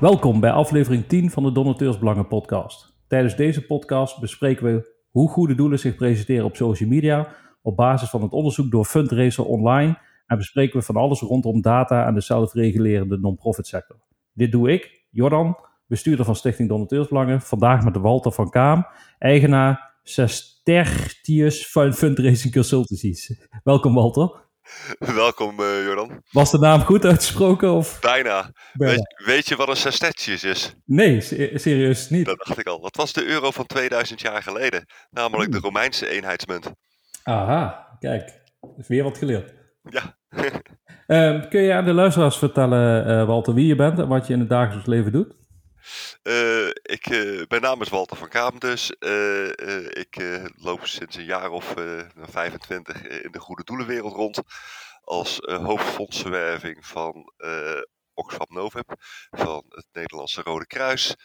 Welkom bij aflevering 10 van de Donateursbelangen podcast. Tijdens deze podcast bespreken we hoe goede doelen zich presenteren op social media op basis van het onderzoek door Fundraiser Online en bespreken we van alles rondom data en de zelfregulerende non-profit sector. Dit doe ik, Jordan, bestuurder van Stichting Donateursbelangen, vandaag met Walter van Kaam, eigenaar Sestertius Fundraising Consultancies. Welkom Walter. Welkom uh, Jordan. Was de naam goed uitgesproken? Of? Bijna. Weet, weet, je wat een sestetius is? Nee, serieus niet. Dat dacht ik al. Dat was de euro van 2000 jaar geleden. Namelijk de Romeinse eenheidsmunt. Aha, kijk. Is weer wat geleerd. Ja. uh, kun je aan de luisteraars vertellen, uh, Walter, wie je bent en wat je in het dagelijks leven doet? Uh, ik, uh, mijn naam is Walter van Kaam dus. Uh, ik loop sinds een jaar of 25 in de goede doelenwereld rond. Als hoofdfondsverwerving van Oxfam Novib, van het Nederlandse Rode Kruis.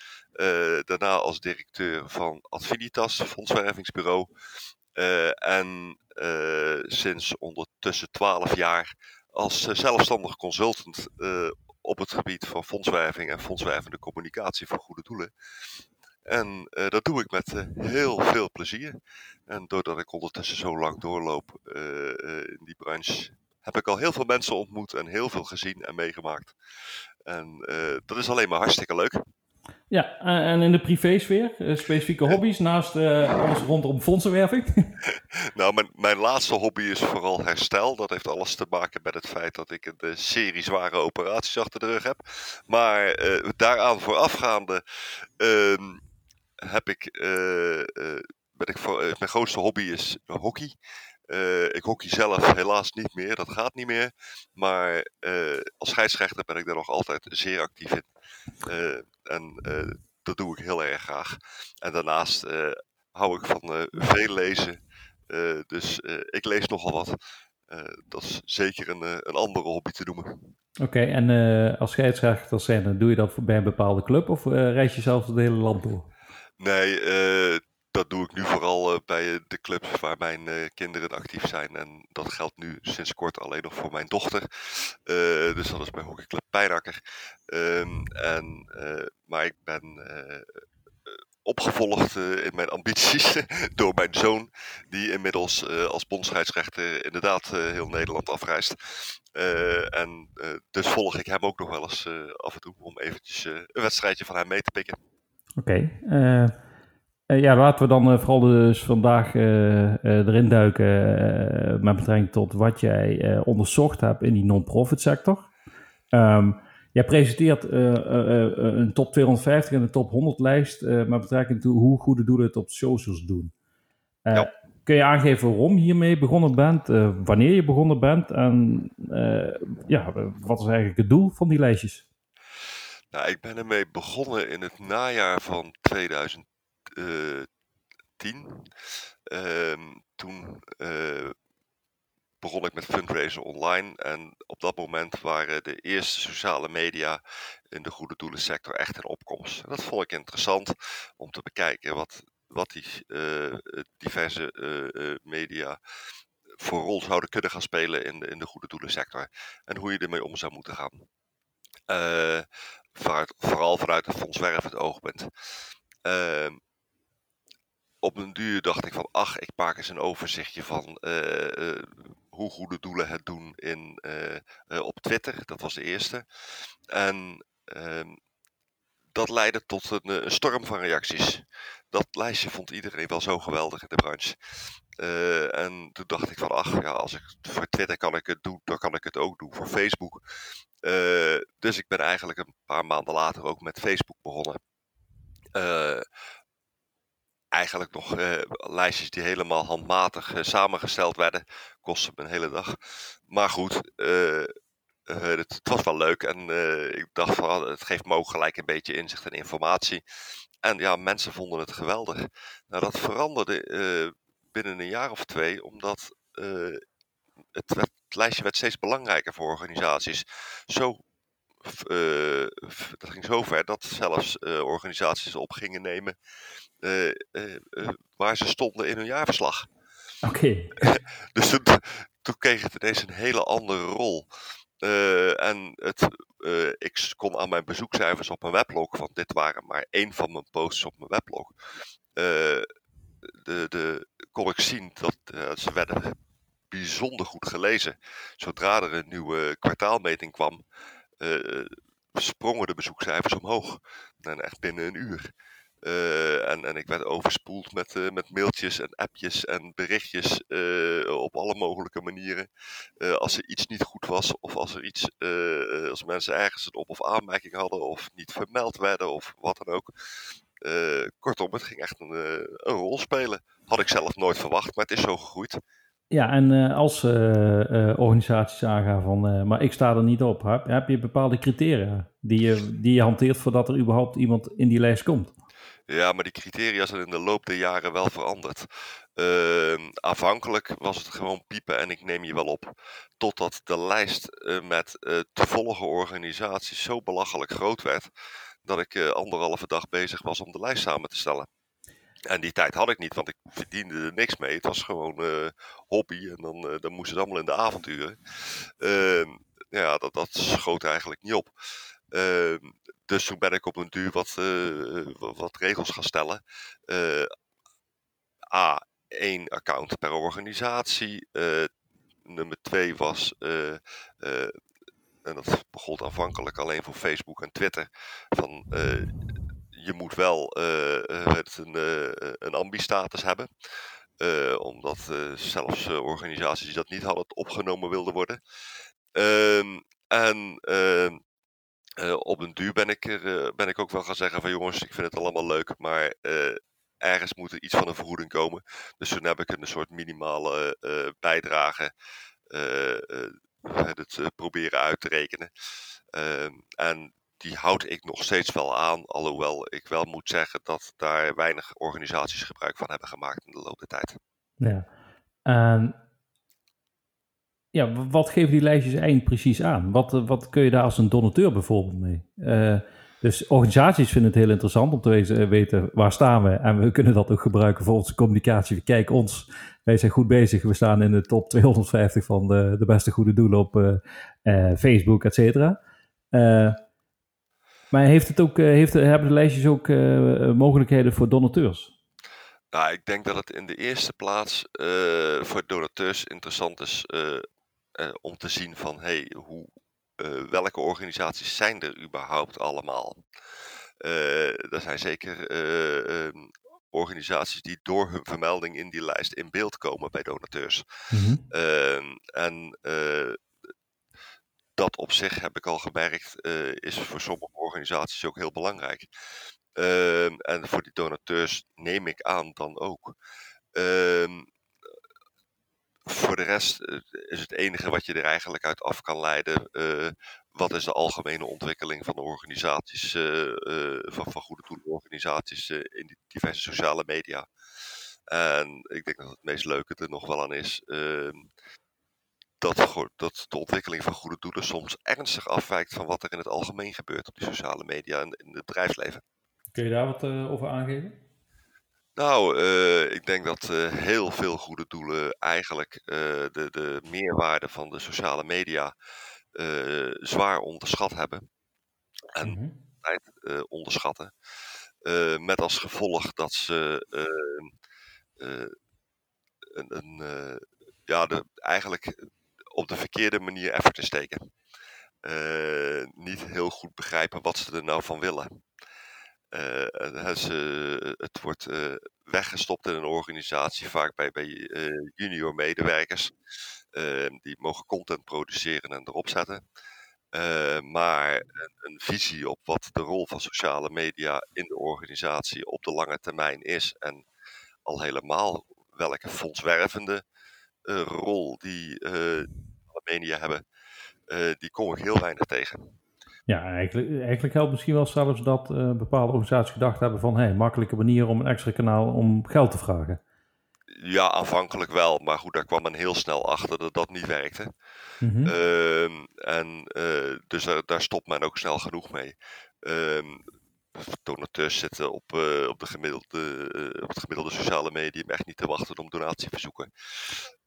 daarna als directeur van Advinitas, fondswervingsbureau. en sinds ondertussen 12 jaar als zelfstandig consultant op het gebied van fondswerving en fondswervende communicatie voor goede doelen. En uh, dat doe ik met uh, heel veel plezier. En doordat ik ondertussen zo lang doorloop uh, in die branche, heb ik al heel veel mensen ontmoet en heel veel gezien en meegemaakt. En dat is alleen maar hartstikke leuk. Ja, en in de privésfeer, specifieke hobby's naast alles rondom fondsenwerving? nou, mijn, mijn laatste hobby is vooral herstel. Dat heeft alles te maken met het feit dat ik een serie zware operaties achter de rug heb. Maar uh, daaraan voorafgaande uh, heb ik, uh, ben ik mijn grootste hobby is hockey. ik hockey zelf helaas niet meer, dat gaat niet meer. Maar als scheidsrechter ben ik daar nog altijd zeer actief in. En dat doe ik heel erg graag. En daarnaast hou ik van veel lezen. Uh, dus uh, ik lees nogal wat. Uh, dat is zeker een, een andere hobby te noemen. Oké, okay, en als scheidsrechter zijn, dan doe je dat bij een bepaalde club of reis je zelf het hele land door? Nee, dat doe ik nu vooral bij de clubs waar mijn kinderen actief zijn. En dat geldt nu sinds kort alleen nog voor mijn dochter. dus dat is bij hockeyclub Pijnakker. Um, en, maar ik ben opgevolgd in mijn ambities door mijn zoon, die inmiddels als bondscheidsrechter inderdaad heel Nederland afreist. en dus volg ik hem ook nog wel eens af en toe om eventjes een wedstrijdje van hem mee te pikken. Oké. Okay. Ja, laten we dan vooral dus vandaag erin duiken met betrekking tot wat jij onderzocht hebt in die non-profit sector. Um, Jij presenteert een top 250 en een top 100 lijst met betrekking tot hoe goede doelen het op socials doen. Ja. Kun je aangeven waarom je hiermee begonnen bent, wanneer je begonnen bent en ja, wat is eigenlijk het doel van die lijstjes? Nou, ik ben ermee begonnen in het najaar van 2010. Ehm, toen begon ik met fundraiser online. En op dat moment waren de eerste sociale media in de goede doelensector echt in opkomst. En dat vond ik interessant om te bekijken wat, wat die uh, diverse uh, media voor rol zouden kunnen gaan spelen in de, in de goede doelensector. En hoe je ermee om zou moeten gaan. Uh, vanuit, vooral vanuit het fondswervend oogpunt. Op een duur dacht ik van, ach, ik maak eens een overzichtje van uh, hoe goede doelen het doen in, uh, op Twitter. Dat was de eerste. En ehm, dat leidde tot een, een, storm van reacties. Dat lijstje vond iedereen wel zo geweldig in de branche. en toen dacht ik van, ach, ja, als ik voor Twitter kan ik het doen, dan kan ik het ook doen voor Facebook. dus ik ben eigenlijk een paar maanden later ook met Facebook begonnen eigenlijk nog uh, lijstjes die helemaal handmatig uh, samengesteld werden. Kostte me een hele dag. Maar goed, uh, het, het, was wel leuk. En ik dacht van, het geeft me gelijk een beetje inzicht en informatie. En ja, mensen vonden het geweldig. Nou, dat veranderde binnen een jaar of twee, omdat het, werd, het lijstje werd steeds belangrijker voor organisaties. Zo uh, dat ging zo ver dat zelfs uh, organisaties op gingen nemen uh, waar ze stonden in hun jaarverslag. Oké. dus toen, toen, kreeg het ineens een hele andere rol. en het, ik ik kon aan mijn bezoekcijfers op mijn weblog, want dit waren maar één van mijn posts op mijn weblog, de, de, kon ik zien dat ze werden bijzonder goed gelezen. Zodra er een nieuwe kwartaalmeting kwam, sprongen de bezoekcijfers omhoog. En echt binnen een uur. Uh, en, en ik werd overspoeld met, uh, met mailtjes en appjes en berichtjes op alle mogelijke manieren. als er iets niet goed was, of als er iets, als mensen ergens een op- of aanmerking hadden, of niet vermeld werden, of wat dan ook. kortom, het ging echt een, een rol spelen. Had ik zelf nooit verwacht, maar het is zo gegroeid. Ja, en uh, als uh, uh, organisaties aangaan van, maar ik sta er niet op, heb, heb, je bepaalde criteria die je, die je hanteert voordat er überhaupt iemand in die lijst komt? Ja, maar die criteria zijn in de loop der jaren wel veranderd. Ehm, aanvankelijk was het gewoon piepen en ik neem je wel op. Totdat de lijst met te volgen organisaties zo belachelijk groot werd, dat ik anderhalve dag bezig was om de lijst samen te stellen. En die tijd had ik niet, want ik verdiende er niks mee. Het was gewoon uh, hobby en dan, uh, dan moest het allemaal in de avonturen. Uh, ja, dat, dat schoot eigenlijk niet op. Ehm, dus toen ben ik op een duur wat, eh, wat regels gaan stellen. A, één account per organisatie. nummer twee was en dat begon aanvankelijk alleen voor Facebook en Twitter, van je moet wel uh, het een, uh, een ambi-status hebben. omdat zelfs organisaties die dat niet hadden, opgenomen wilden worden. Ehm, en ehm, op een duur ben ik, er, ben ik ook wel gaan zeggen van jongens, ik vind het allemaal leuk, maar ergens moet er iets van een vergoeding komen. Dus toen heb ik een soort minimale bijdrage het proberen uit te rekenen. Ehm, en die houd ik nog steeds wel aan. Alhoewel ik wel moet zeggen dat daar weinig organisaties gebruik van hebben gemaakt in de loop der tijd. Ja, en ja wat geven die lijstjes eigenlijk precies aan? Wat, eh, wat kun je daar als een donateur bijvoorbeeld mee? Uh, dus organisaties vinden het heel interessant om te eh, weten waar staan we. En we kunnen dat ook gebruiken voor onze communicatie. Kijk ons, wij zijn goed bezig. We staan in de top 250 van de, de beste goede doelen op Facebook, et cetera. Maar heeft het ook, eh, heeft, hebben de lijstjes ook uh, mogelijkheden voor donateurs? Nou, ik denk dat het in de eerste plaats voor donateurs interessant is om te zien van hey, hoe, welke organisaties zijn er überhaupt allemaal. er zijn zeker ehm, organisaties die door hun vermelding in die lijst in beeld komen bij donateurs. Mm -hmm. en dat op zich heb ik al gemerkt, uh, is voor sommige organisaties ook heel belangrijk. Uh, en voor die donateurs neem ik aan dan ook. Uh, voor de rest eh, is het enige wat je er eigenlijk uit af kan leiden. Uh, wat is de algemene ontwikkeling van de organisaties, van, van goede doelenorganisaties in die diverse sociale media? En ik denk dat het meest leuke er nog wel aan is ehm, dat, dat de ontwikkeling van goede doelen soms ernstig afwijkt van wat er in het algemeen gebeurt op die sociale media en in het bedrijfsleven. Kun je daar wat uh, over aangeven? Nou, uh, ik denk dat uh, heel veel goede doelen eigenlijk de, de meerwaarde van de sociale media zwaar onderschat hebben. En mm -hmm. onderschatten. met als gevolg dat ze een, een ja, de, eigenlijk op de verkeerde manier effort te steken. Uh, niet heel goed begrijpen wat ze er nou van willen. Ze, het wordt uh, weggestopt in een organisatie, vaak bij, bij junior medewerkers. die mogen content produceren en erop zetten. maar een, een, visie op wat de rol van sociale media in de organisatie op de lange termijn is. En al helemaal welke fondswervende rol die media hebben, uh, die kom ik heel weinig tegen. Ja, eigenlijk, eigenlijk helpt misschien wel zelfs dat uh, bepaalde organisaties gedacht hebben van hey, makkelijke manier om een extra kanaal om geld te vragen. Ja, aanvankelijk wel, maar goed, daar kwam men heel snel achter dat dat niet werkte. Mm -hmm. uh, en uh, dus daar, daar, stopt men ook snel genoeg mee. Ehm, donateurs zitten op, uh, op, de gemiddelde, uh, op het gemiddelde sociale medium echt niet te wachten om donatieverzoeken.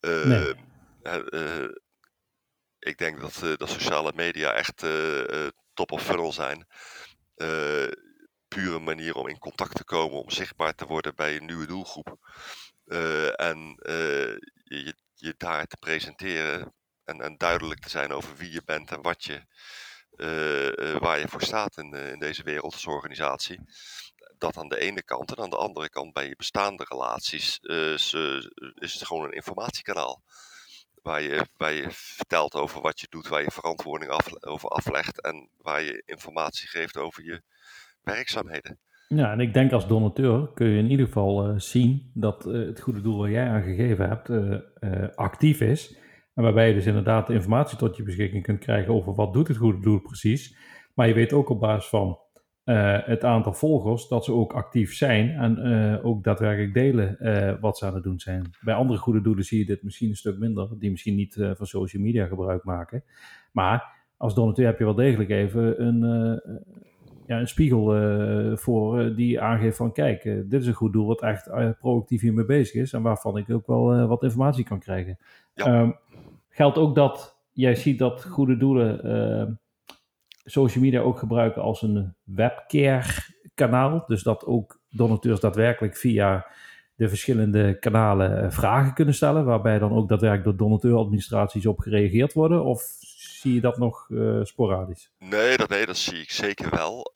Nee. Uh, ik denk dat, dat sociale media echt top of funnel zijn. Pure manier om in contact te komen, om zichtbaar te worden bij een nieuwe doelgroep. en je, je daar te presenteren en, en duidelijk te zijn over wie je bent en wat je, waar je voor staat in, in deze wereld als organisatie dat aan de ene kant. En aan de andere kant bij je bestaande relaties is het gewoon een informatiekanaal. Waar je, waar je vertelt over wat je doet, waar je verantwoording over aflegt en waar je informatie geeft over je werkzaamheden. Ja, en ik denk als donateur kun je in ieder geval zien dat het goede doel waar jij aan gegeven hebt actief is. En waarbij je dus inderdaad informatie tot je beschikking kunt krijgen over wat doet het goede doel precies. Maar je weet ook op basis van uh, het aantal volgers, dat ze ook actief zijn en uh, ook daadwerkelijk delen uh, wat ze aan het doen zijn. Bij andere goede doelen zie je dit misschien een stuk minder, die misschien niet van social media gebruik maken. Maar als donateur heb je wel degelijk even een, ja, een spiegel voor die aangeeft van kijk, dit is een goed doel wat echt proactief hiermee bezig is en waarvan ik ook wel wat informatie kan krijgen. Ja. Um, geldt ook dat jij ziet dat goede doelen social media ook gebruiken als een webcare kanaal. Dus dat ook donateurs daadwerkelijk via de verschillende kanalen eh, vragen kunnen stellen, waarbij dan ook daadwerkelijk door donateuradministraties op gereageerd worden? Of zie je dat nog uh, sporadisch? Nee dat, nee, dat zie ik zeker wel.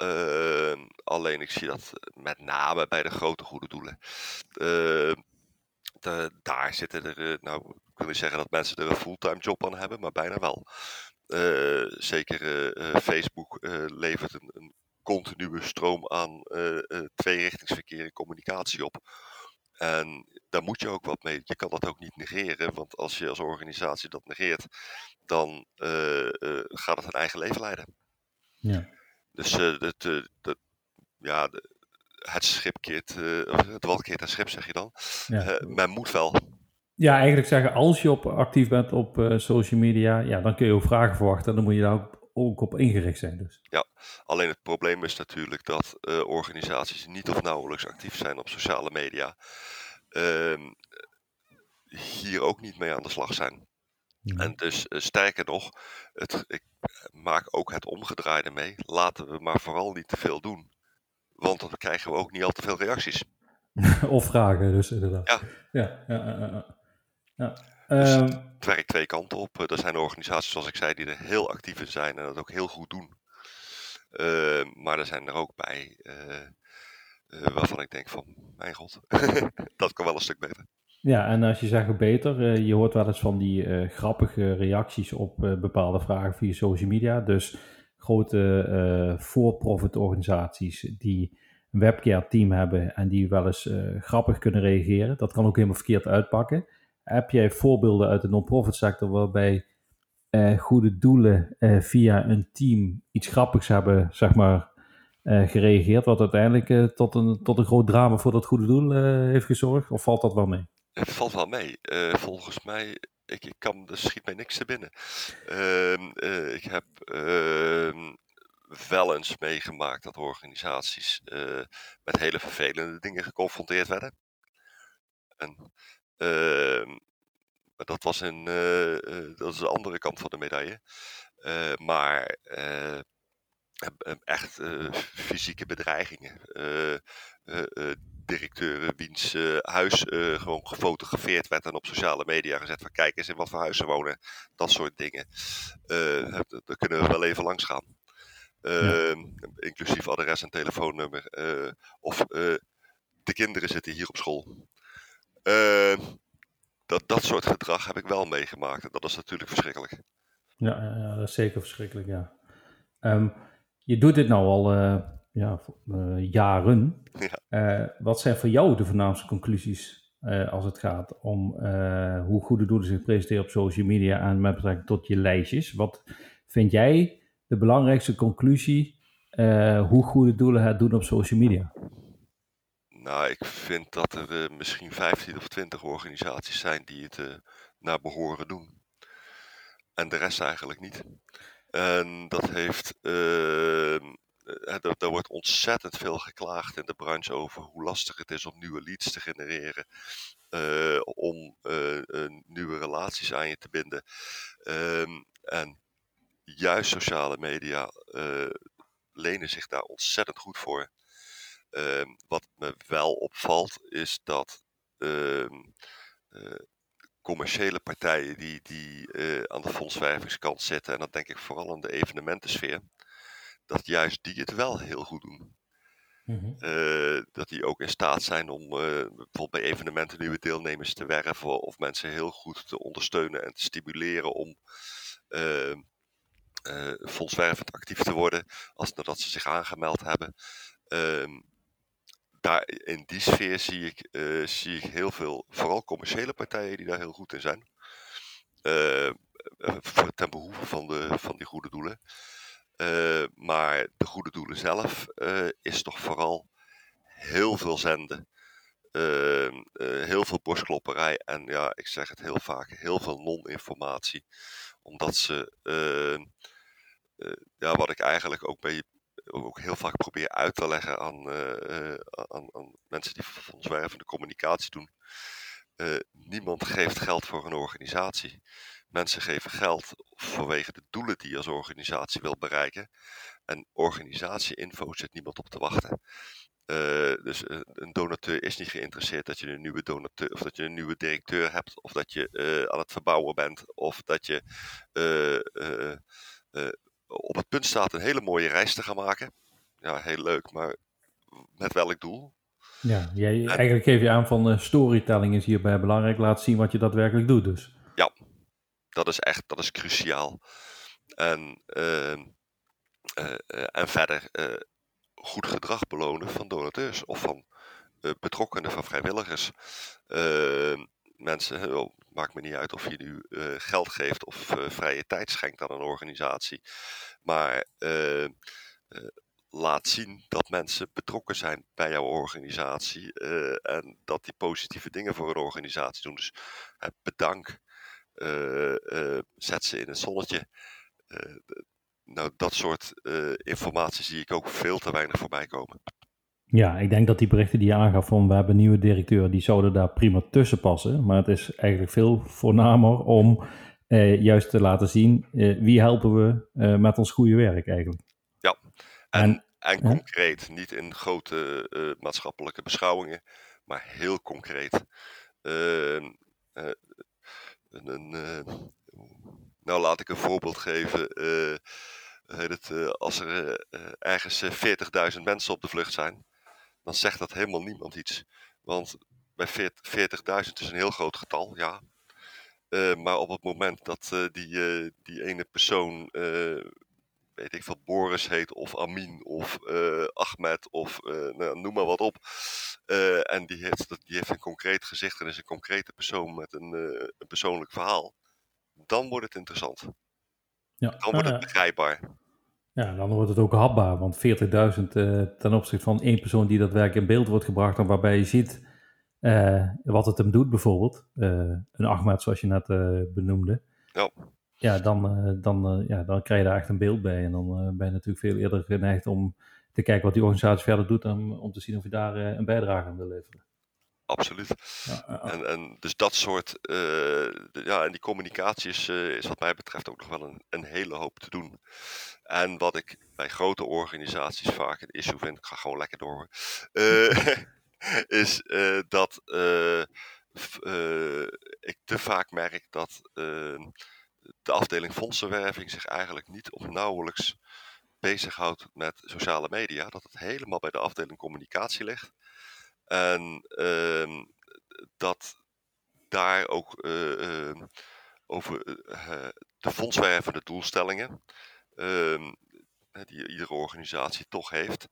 Alleen ik zie dat met name bij de grote goede doelen. Daar zitten er, nou, ik wil niet zeggen dat mensen er een fulltime job aan hebben, maar bijna wel. Eh, zeker eh, eh, Facebook levert een, een, continue stroom aan tweerichtingsverkeer en communicatie op. En daar moet je ook wat mee. Je kan dat ook niet negeren, want als je als organisatie dat negeert, dan gaat het een eigen leven leiden. Ja. Dus het, ja, het schip keert, het wal keert het schip, zeg je dan. Ja. men moet wel. Ja, eigenlijk zeggen, als je op, actief bent op uh, social media, ja, dan kun je ook vragen verwachten en dan moet je daar ook, ook op ingericht zijn. Dus. Ja, alleen het probleem is natuurlijk dat uh, organisaties niet of nauwelijks actief zijn op sociale media, uh, hier ook niet mee aan de slag zijn. En dus uh, sterker nog, het, ik maak ook het omgedraaide mee. Laten we maar vooral niet te veel doen. Want dan krijgen we ook niet al te veel reacties. of vragen, dus inderdaad. Ja. ja, ja, ja ja. Dus ehm, het werkt twee kanten op. Er zijn organisaties, zoals ik zei, die er heel actief in zijn en dat ook heel goed doen. Ehm, maar er zijn er ook bij uh, waarvan ik denk van, mijn god, dat kan wel een stuk beter. Ja, en als je zegt beter, je hoort wel eens van die grappige reacties op bepaalde vragen via social media. Dus grote for-profit organisaties die een webcare team hebben en die wel eens grappig kunnen reageren. Dat kan ook helemaal verkeerd uitpakken. Heb jij voorbeelden uit de non-profit sector waarbij uh, goede doelen uh, via een team iets grappigs hebben, zeg maar, uh, gereageerd, wat uiteindelijk tot, een, tot een groot drama voor dat goede doel heeft gezorgd? Of valt dat wel mee? Het valt wel mee. volgens mij, ik, ik kan, er schiet mij niks te binnen. Ehm, ik heb ehm, wel eens meegemaakt dat organisaties met hele vervelende dingen geconfronteerd werden. En maar dat was een, eh, eh, dat is de andere kant van de medaille. Eh, maar echt fysieke bedreigingen. directeuren wiens huis gewoon gefotografeerd werd en op sociale media gezet van kijk eens in wat voor huis ze wonen. Dat soort dingen. daar kunnen we wel even langs gaan. Ehm, inclusief adres en telefoonnummer. of de kinderen zitten hier op school. Uh, dat, dat soort gedrag heb ik wel meegemaakt. En dat is natuurlijk verschrikkelijk. Ja, ja dat is zeker verschrikkelijk, ja. Um, je doet dit nou al uh, ja, uh, jaren. Ja. Uh, wat zijn voor jou de voornaamste conclusies als het gaat om hoe goede doelen zich presenteren op social media en met betrekking tot je lijstjes? Wat vind jij de belangrijkste conclusie hoe goede doelen het doen op social media? Nou, ik vind dat er uh, misschien 15 of 20 organisaties zijn die het uh, naar behoren doen. En de rest eigenlijk niet. En dat heeft. Uh, er, er, wordt ontzettend veel geklaagd in de branche over hoe lastig het is om nieuwe leads te genereren. om nieuwe relaties aan je te binden. Ehm, en juist sociale media lenen zich daar ontzettend goed voor. Ehm, wat me wel opvalt is dat ehm, commerciële partijen die, die aan de fondswervingskant zitten, en dan denk ik vooral aan de evenementensfeer, dat juist die het wel heel goed doen. Mhm. Eh, dat die ook in staat zijn om bijvoorbeeld bij evenementen nieuwe deelnemers te werven of mensen heel goed te ondersteunen en te stimuleren om uh, fondswervend actief te worden als nadat ze zich aangemeld hebben. Ehm, daar, in die sfeer zie ik, zie ik heel veel, vooral commerciële partijen die daar heel goed in zijn. ten behoeve van, de, van die goede doelen. Eh, maar de goede doelen zelf uh, is toch vooral heel veel zenden. Uh, heel veel borstklopperij en ja, ik zeg het heel vaak, heel veel non-informatie. Omdat ze, ehm, ja, wat ik eigenlijk ook, bij, ook heel vaak probeer uit te leggen aan, aan, aan mensen die fondswervende communicatie doen. niemand geeft geld voor een organisatie. Mensen geven geld vanwege de doelen die je als organisatie wil bereiken. En organisatieinfo zit niemand op te wachten. Dus een donateur is niet geïnteresseerd dat je een nieuwe donateur of dat je een nieuwe directeur hebt, of dat je aan het verbouwen bent, of dat je op het punt staat een hele mooie reis te gaan maken. Ja, heel leuk, maar met welk doel? Ja, jij, eigenlijk geef je aan van storytelling is hierbij belangrijk. Laat zien wat je daadwerkelijk doet dus. Ja, dat is echt, dat is cruciaal. En, ehm, eh, eh, en verder eh, goed gedrag belonen van donateurs of van betrokkenen, van vrijwilligers. Ehm, mensen, maakt me niet uit of je nu geld geeft of vrije tijd schenkt aan een organisatie. Maar ehm, laat zien dat mensen betrokken zijn bij jouw organisatie en dat die positieve dingen voor een organisatie doen. Dus bedank eh, eh, zet ze in een zonnetje. Eh, nou, dat soort informatie zie ik ook veel te weinig voorbij komen. Ja, ik denk dat die berichten die je aangaf van we hebben nieuwe directeur, die zouden daar prima tussen passen. Maar het is eigenlijk veel voornamer om juist te laten zien wie helpen we met ons goede werk eigenlijk. Ja, en, en, concreet, niet in grote maatschappelijke beschouwingen, maar heel concreet. Ehm, een, uh, nou, laat ik een voorbeeld geven. Het, als er ergens 40.000 mensen op de vlucht zijn, dan zegt dat helemaal niemand iets. Want bij 40.000 is een heel groot getal, ja. maar op het moment dat die, die ene persoon weet ik veel, Boris heet of Amin of Ahmed of nou, noem maar wat op. En die heeft, die heeft een concreet gezicht en is een concrete persoon met een, een persoonlijk verhaal. Dan wordt het interessant. Ja. Dan wordt het begrijpbaar. Ja, dan wordt het ook hapbaar, want 40.000 ten opzichte van één persoon die daadwerkelijk in beeld wordt gebracht en waarbij je ziet wat het hem doet bijvoorbeeld. een Ahmed zoals je net benoemde. Ja ja, dan, dan, ja, dan krijg je daar echt een beeld bij. En dan ben je natuurlijk veel eerder geneigd om te kijken wat die organisatie verder doet, dan, om te zien of je daar een bijdrage aan wil leveren. Absoluut. Ja, en, en dus dat soort, ja, en die communicatie is, is wat mij betreft ook nog wel een, een hele hoop te doen. En wat ik bij grote organisaties vaak een issue vind, ik ga gewoon lekker door, is dat ik te vaak merk dat de afdeling fondsenwerving zich eigenlijk niet of nauwelijks bezighoudt met sociale media. Dat het helemaal bij de afdeling communicatie ligt. En ehm, dat daar ook uh, over uh, de fondswervende doelstellingen, ehm, die iedere organisatie toch heeft,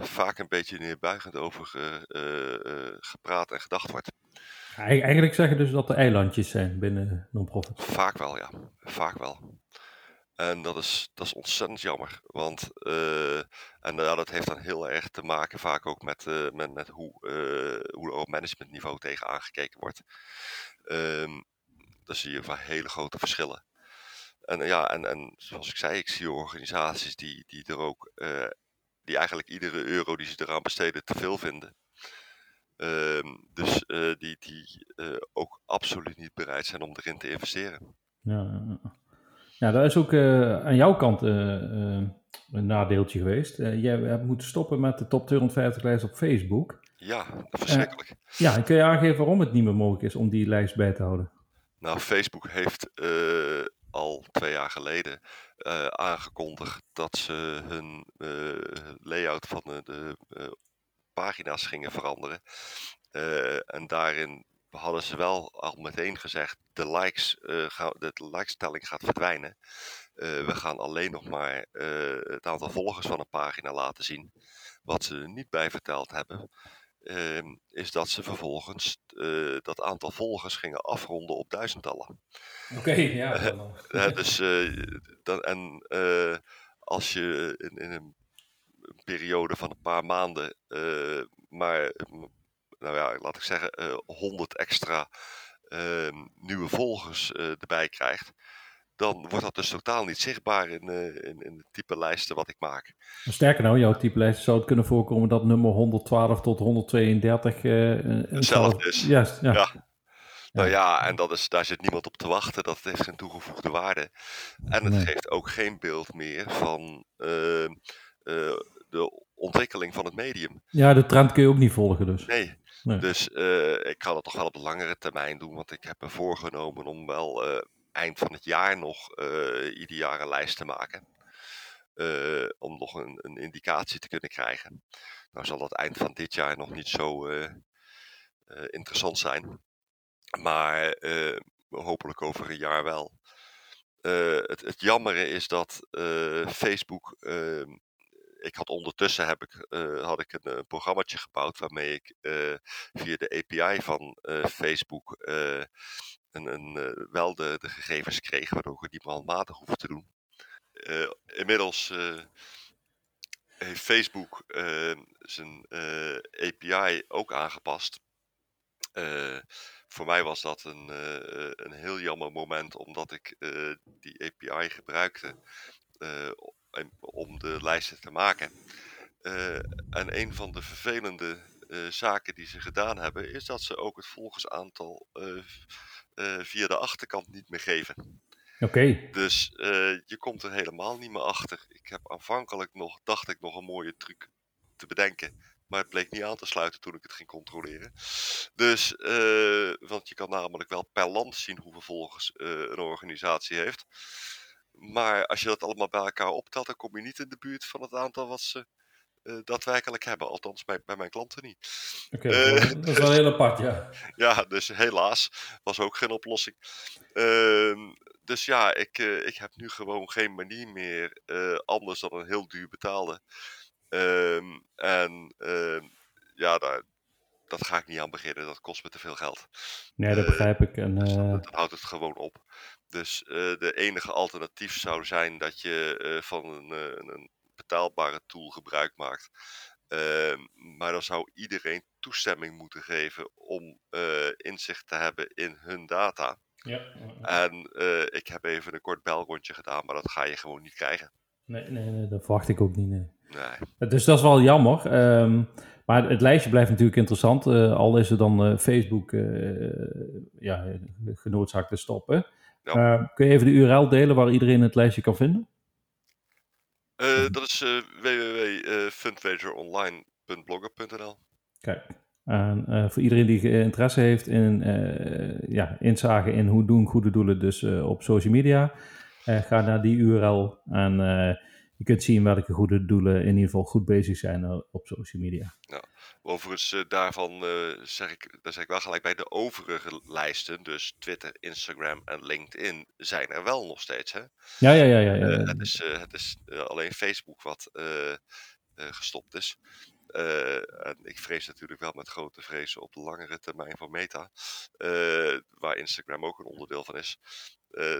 vaak een beetje neerbuigend over gepraat en gedacht wordt. Eigenlijk zeggen dus dat er eilandjes zijn binnen non-profit. Vaak wel, ja. Vaak wel. En dat is, dat is ontzettend jammer. Want uh, en ja, dat heeft dan heel erg te maken vaak ook met, uh, met, met hoe, hoe er op managementniveau tegen aangekeken wordt. Um, dan zie je van hele grote verschillen. En ja, en, en zoals ik zei, ik zie organisaties die, die er ook, die eigenlijk iedere euro die ze eraan besteden te veel vinden. Ehm, dus die, die ook absoluut niet bereid zijn om erin te investeren. Ja, ja daar is ook uh, aan jouw kant een nadeeltje geweest. Jij hebt moeten stoppen met de top 250 lijst op Facebook. Ja, verschrikkelijk. Ja, en kun je aangeven waarom het niet meer mogelijk is om die lijst bij te houden? Nou, Facebook heeft al twee jaar geleden aangekondigd dat ze hun layout van de, de pagina's gingen veranderen. en daarin hadden ze wel al meteen gezegd, de likes, gaan, de likestelling gaat verdwijnen. we gaan alleen nog maar het aantal volgers van een pagina laten zien. Wat ze er niet bij verteld hebben, Ehm, is dat ze vervolgens uh, dat aantal volgers gingen afronden op duizendtallen. Oké, ja. uh, dus, uh, dan, en als je in, in, een periode van een paar maanden maar, nou ja, laat ik zeggen, 100 extra ehm, nieuwe volgers erbij krijgt, dan wordt dat dus totaal niet zichtbaar in, uh, in, in, de type lijsten wat ik maak. Sterker nou, jouw type lijst zou het kunnen voorkomen dat nummer 112 tot 132 uh, hetzelfde is. Juist, ja. ja. Nou ja, en dat is, daar zit niemand op te wachten. Dat heeft geen toegevoegde waarde. En het geeft ook geen beeld meer van uh, de ontwikkeling van het medium. Ja, de trend kun je ook niet volgen dus. Nee. Dus ik kan het toch wel op langere termijn doen. Want ik heb me voorgenomen om wel eind van het jaar nog uh, ieder jaar een lijst te maken. Om nog een, een, indicatie te kunnen krijgen. Nou zal dat eind van dit jaar nog niet zo interessant zijn. Maar hopelijk over een jaar wel. Het, het jammere is dat Facebook ehm, ik had ondertussen heb ik, uh, had ik een, een programmaatje gebouwd waarmee ik uh, via de API van Facebook een, een, wel de, de, gegevens kreeg, waardoor ik het niet meer handmatig te doen. inmiddels heeft Facebook zijn API ook aangepast. voor mij was dat een, een heel jammer moment, omdat ik die API gebruikte om de lijsten te maken. Uh, en een van de vervelende uh, zaken die ze gedaan hebben, is dat ze ook het volgersaantal uh, via de achterkant niet meer geven. Oké. Okay. Dus je komt er helemaal niet meer achter. Ik heb aanvankelijk nog, dacht ik, nog een mooie truc te bedenken. Maar het bleek niet aan te sluiten toen ik het ging controleren. Dus, want je kan namelijk wel per land zien hoeveel volgers een organisatie heeft. Maar als je dat allemaal bij elkaar optelt, dan kom je niet in de buurt van het aantal wat ze uh, daadwerkelijk hebben. Althans, bij, bij mijn klanten niet. Oké, okay, uh, dat is wel heel apart, ja. ja, dus helaas was ook geen oplossing. Uh, dus ja, ik, uh, ik heb nu gewoon geen manier meer anders dan een heel duur betaalde. Ehm, en ehm, ja, daar, dat ga ik niet aan beginnen. Dat kost me te veel geld. Nee, dat begrijp ik. En, dus dan, dan houdt het gewoon op. Dus uh, de enige alternatief zou zijn dat je uh, van een, uh, een, betaalbare tool gebruik maakt. Ehm, maar dan zou iedereen toestemming moeten geven om inzicht te hebben in hun data. Ja. En ik heb even een kort belrondje gedaan, maar dat ga je gewoon niet krijgen. Nee, nee, nee dat verwacht ik ook niet. Nee. nee. Dus dat is wel jammer. Um, maar het lijstje blijft natuurlijk interessant. al is er dan Facebook ja, genoodzaakt te stoppen. Ja. Uh, kun je even de URL delen waar iedereen het lijstje kan vinden? Uh, dat is uh, www.fundraiseronline.blogger.nl Kijk, en voor iedereen die interesse heeft in ja, inzage in hoe doen goede doelen dus op social media, ga naar die URL en je kunt zien welke goede doelen in ieder geval goed bezig zijn op social media. Ja. Overigens, uh, daarvan uh, zeg, ik, daar zeg ik wel gelijk bij de overige lijsten, dus Twitter, Instagram en LinkedIn, zijn er wel nog steeds. Hè? Ja, ja, ja. ja, ja. Uh, het is, het is alleen Facebook wat gestopt is. en ik vrees natuurlijk wel met grote vrezen op de langere termijn voor Meta, waar Instagram ook een onderdeel van is.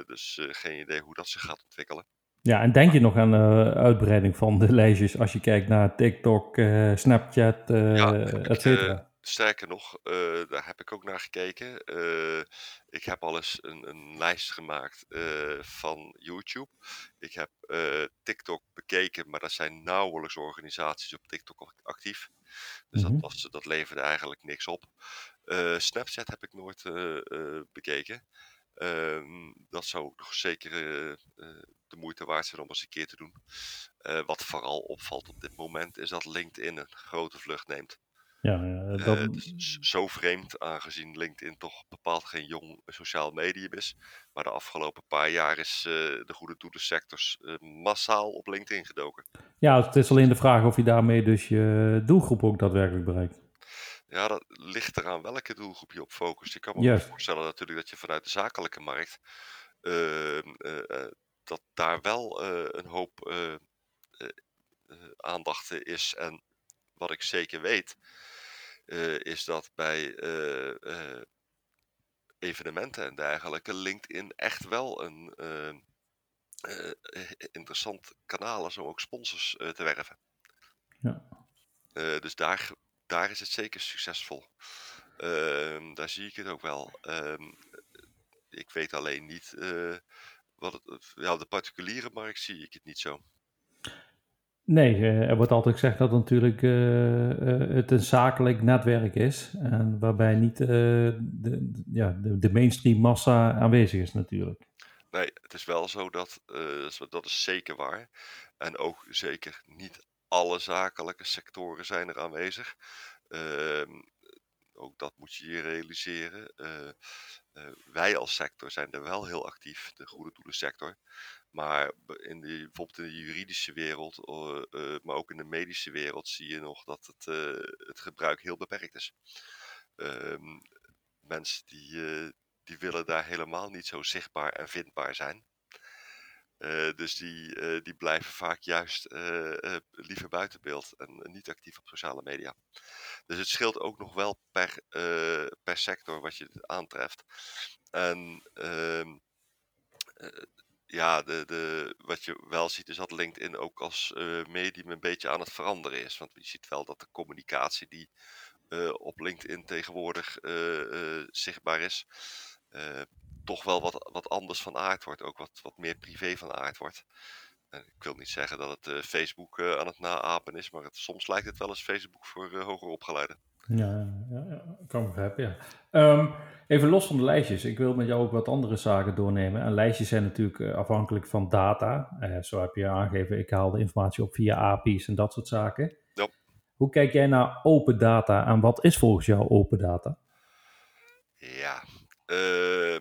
dus geen idee hoe dat zich gaat ontwikkelen. Ja, en denk je nog aan de uitbreiding van de lijstjes als je kijkt naar TikTok, uh, Snapchat, uh, ja, et cetera? sterker nog, daar heb ik ook naar gekeken. ik heb al eens een, een lijst gemaakt van YouTube. Ik heb TikTok bekeken, maar er zijn nauwelijks organisaties op TikTok actief. Dus mm -hmm. dat, was, dat leverde eigenlijk niks op. Snapchat heb ik nooit bekeken. Ehm, dat zou toch zeker de moeite waard zijn om eens een keer te doen. wat vooral opvalt op dit moment is dat LinkedIn een grote vlucht neemt. Ja, dat... Uh, zo vreemd, aangezien LinkedIn toch bepaald geen jong sociaal medium is. Maar de afgelopen paar jaar is uh, de goede doelensectors uh, massaal op LinkedIn gedoken. Ja, het is alleen de vraag of je daarmee dus je doelgroep ook daadwerkelijk bereikt. Ja, dat ligt eraan welke doelgroep je op focust. Je kan me yes. voorstellen natuurlijk dat je vanuit de zakelijke markt ehm, dat daar wel een hoop aandacht is. En wat ik zeker weet, is dat bij evenementen en dergelijke LinkedIn echt wel een interessant kanaal is om ook sponsors te werven. Ja. dus daar, daar is het zeker succesvol. Ehm, daar zie ik het ook wel. Ehm, ik weet alleen niet wat het, ja, de particuliere markt zie ik het niet zo. Nee, eh, er wordt altijd gezegd dat natuurlijk uh, het een zakelijk netwerk is. En waarbij niet uh, de, ja, de, de, mainstream massa aanwezig is natuurlijk. Nee, het is wel zo dat, dat is zeker waar. En ook zeker niet alle zakelijke sectoren zijn er aanwezig. Ehm, ook dat moet je je realiseren. wij als sector zijn er wel heel actief, de goede doelen sector. Maar in bijvoorbeeld in de juridische wereld, uh, maar ook in de medische wereld, zie je nog dat het, het gebruik heel beperkt is. Um, mensen die, die willen daar helemaal niet zo zichtbaar en vindbaar zijn. Dus die, die blijven vaak juist liever buiten beeld en niet actief op sociale media. Dus het scheelt ook nog wel per, per sector wat je aantreft. En ehm, ja, de, de, wat je wel ziet is dat LinkedIn ook als medium een beetje aan het veranderen is. Want je ziet wel dat de communicatie die op LinkedIn tegenwoordig zichtbaar is, toch wel wat, wat anders van aard wordt. Ook wat, wat meer privé van aard wordt. ik wil niet zeggen dat het Facebook aan het naapen is, maar het, soms lijkt het wel eens Facebook voor hoger opgeleiden. Ja, ja, ja, kan begrijpen, ja. Um, even los van de lijstjes. Ik wil met jou ook wat andere zaken doornemen. En lijstjes zijn natuurlijk uh, afhankelijk van data. Uh, zo heb je aangegeven, ik haal de informatie op via API's en dat soort zaken. Ja. Hoe kijk jij naar open data en wat is volgens jou open data? Ja, uh,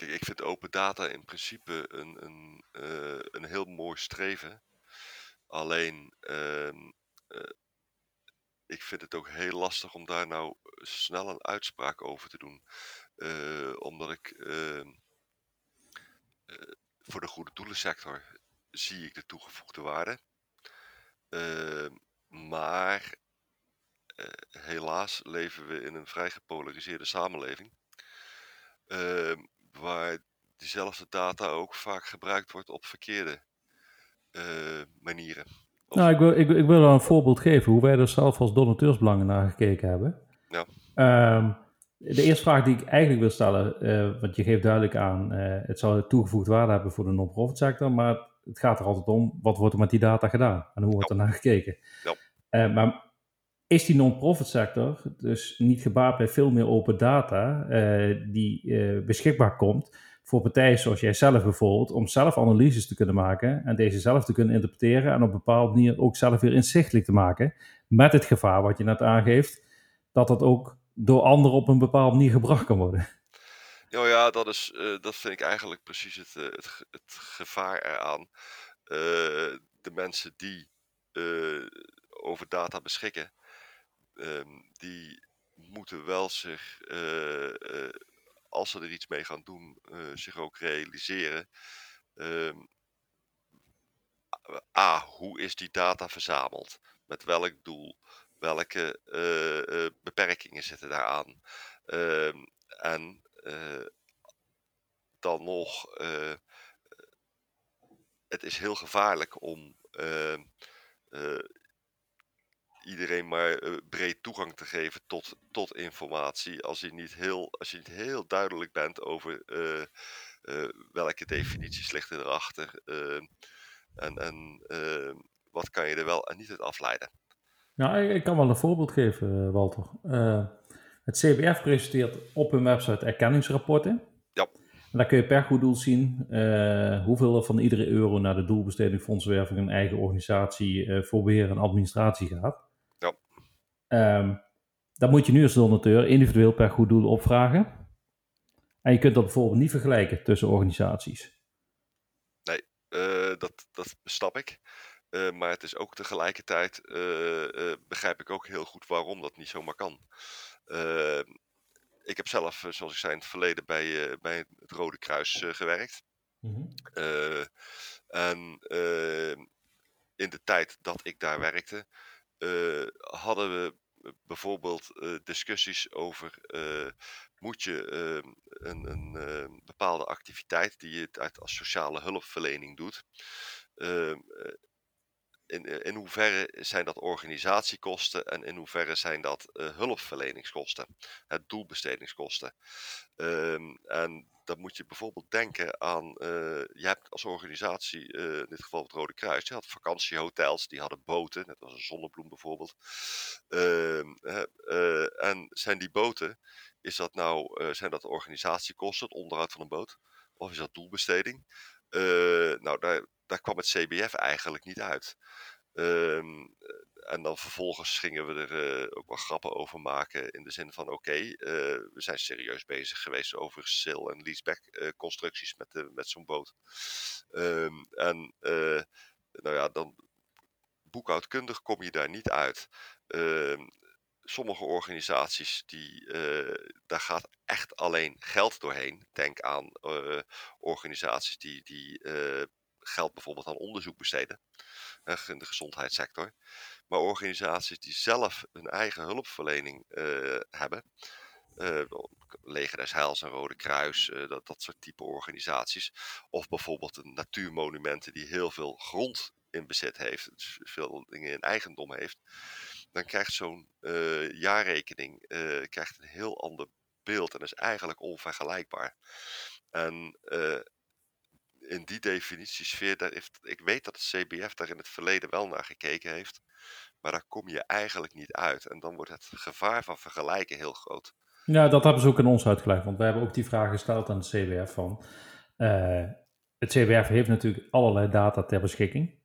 kijk, ik vind open data in principe een, een, een heel mooi streven. Alleen ehm, ik vind het ook heel lastig om daar nou snel een uitspraak over te doen. Uh, omdat ik uh, uh, voor de goede doelensector zie ik de toegevoegde waarde. Ehm, maar eh, helaas leven we in een vrij gepolariseerde samenleving. Ehm, waar diezelfde data ook vaak gebruikt wordt op verkeerde eh, manieren. Nou, ik wil, ik, ik wil een voorbeeld geven hoe wij er zelf als donateursbelangen naar gekeken hebben. Ja. Um, de eerste vraag die ik eigenlijk wil stellen, uh, want je geeft duidelijk aan, uh, het zou toegevoegd waarde hebben voor de non-profit sector, maar het gaat er altijd om, wat wordt er met die data gedaan en hoe wordt ja. er naar gekeken? Ja. Uh, maar is die non-profit sector dus niet gebaat bij veel meer open data die beschikbaar komt? voor partijen zoals jij zelf bijvoorbeeld, om zelf analyses te kunnen maken en deze zelf te kunnen interpreteren en op een bepaalde manier ook zelf weer inzichtelijk te maken. Met het gevaar wat je net aangeeft, dat dat ook door anderen op een bepaalde manier gebracht kan worden. Nou ja, dat, is, uh, dat vind ik eigenlijk precies het, het, het, gevaar eraan. De mensen die over data beschikken, ehm, die moeten wel zich als ze er iets mee gaan doen, uh, zich ook realiseren. Um, A, hoe is die data verzameld? Met welk doel? Welke beperkingen zitten daaraan? Um, en dan nog, het is heel gevaarlijk om ehm, iedereen maar uh, breed toegang te geven tot, tot informatie. Als je, niet heel, als je niet heel duidelijk bent over uh, uh, welke definities liggen erachter. en en wat kan je er wel en niet uit afleiden. Nou, ik, ik kan wel een voorbeeld geven, Walter. het CBF presenteert op hun website erkenningsrapporten. Ja. En dan kun je per goed doel zien uh, hoeveel van iedere euro naar de doelbesteding fondswerving een eigen organisatie uh, voor beheer en administratie gaat. Um, dat moet je nu als donateur individueel per goed doel opvragen. En je kunt dat bijvoorbeeld niet vergelijken tussen organisaties. Nee, uh, dat, dat snap ik. Uh, maar het is ook tegelijkertijd, uh, begrijp ik ook heel goed waarom dat niet zomaar kan. ik heb zelf, zoals ik zei, in het verleden bij, bij het Rode Kruis gewerkt. Mm -hmm. en in de tijd dat ik daar werkte, hadden we bijvoorbeeld uh, discussies over moet je uh, een, een ehm, bepaalde activiteit die je uit als sociale hulpverlening doet. Ehm, eh, in, in hoeverre zijn dat organisatiekosten en in hoeverre zijn dat hulpverleningskosten, het doelbestedingskosten. Ehm, en dan moet je bijvoorbeeld denken aan, uh, je hebt als organisatie, in dit geval het Rode Kruis, je had vakantiehotels, die hadden boten, net als een zonnebloem bijvoorbeeld. Uh, en zijn die boten, is dat nou, zijn dat organisatiekosten, het onderhoud van een boot, of is dat doelbesteding? nou, daar, daar kwam het CBF eigenlijk niet uit. Ehm, en dan vervolgens gingen we er uh, ook wel grappen over maken. In de zin van: oké, uh, we zijn serieus bezig geweest over sale- en leaseback constructies met, met zo'n boot. Um, en nou ja, dan boekhoudkundig kom je daar niet uit. Uh, sommige organisaties, die, daar gaat echt alleen geld doorheen. Denk aan organisaties die, die geld bijvoorbeeld aan onderzoek besteden in de gezondheidssector. Maar organisaties die zelf hun eigen hulpverlening hebben, Leger des Heils en Rode Kruis, dat, dat soort type organisaties. Of bijvoorbeeld een natuurmonumenten die heel veel grond in bezit heeft, dus veel dingen in eigendom heeft, dan krijgt zo'n uh, jaarrekening uh, krijgt een heel ander beeld en is eigenlijk onvergelijkbaar. En uh, in die definitiesfeer, daar heeft, ik weet dat het CBF daar in het verleden wel naar gekeken heeft, maar daar kom je eigenlijk niet uit. En dan wordt het gevaar van vergelijken heel groot. Ja, dat hebben ze ook in ons uitgelegd, want we hebben ook die vraag gesteld aan het CBF van, het CBF heeft natuurlijk allerlei data ter beschikking.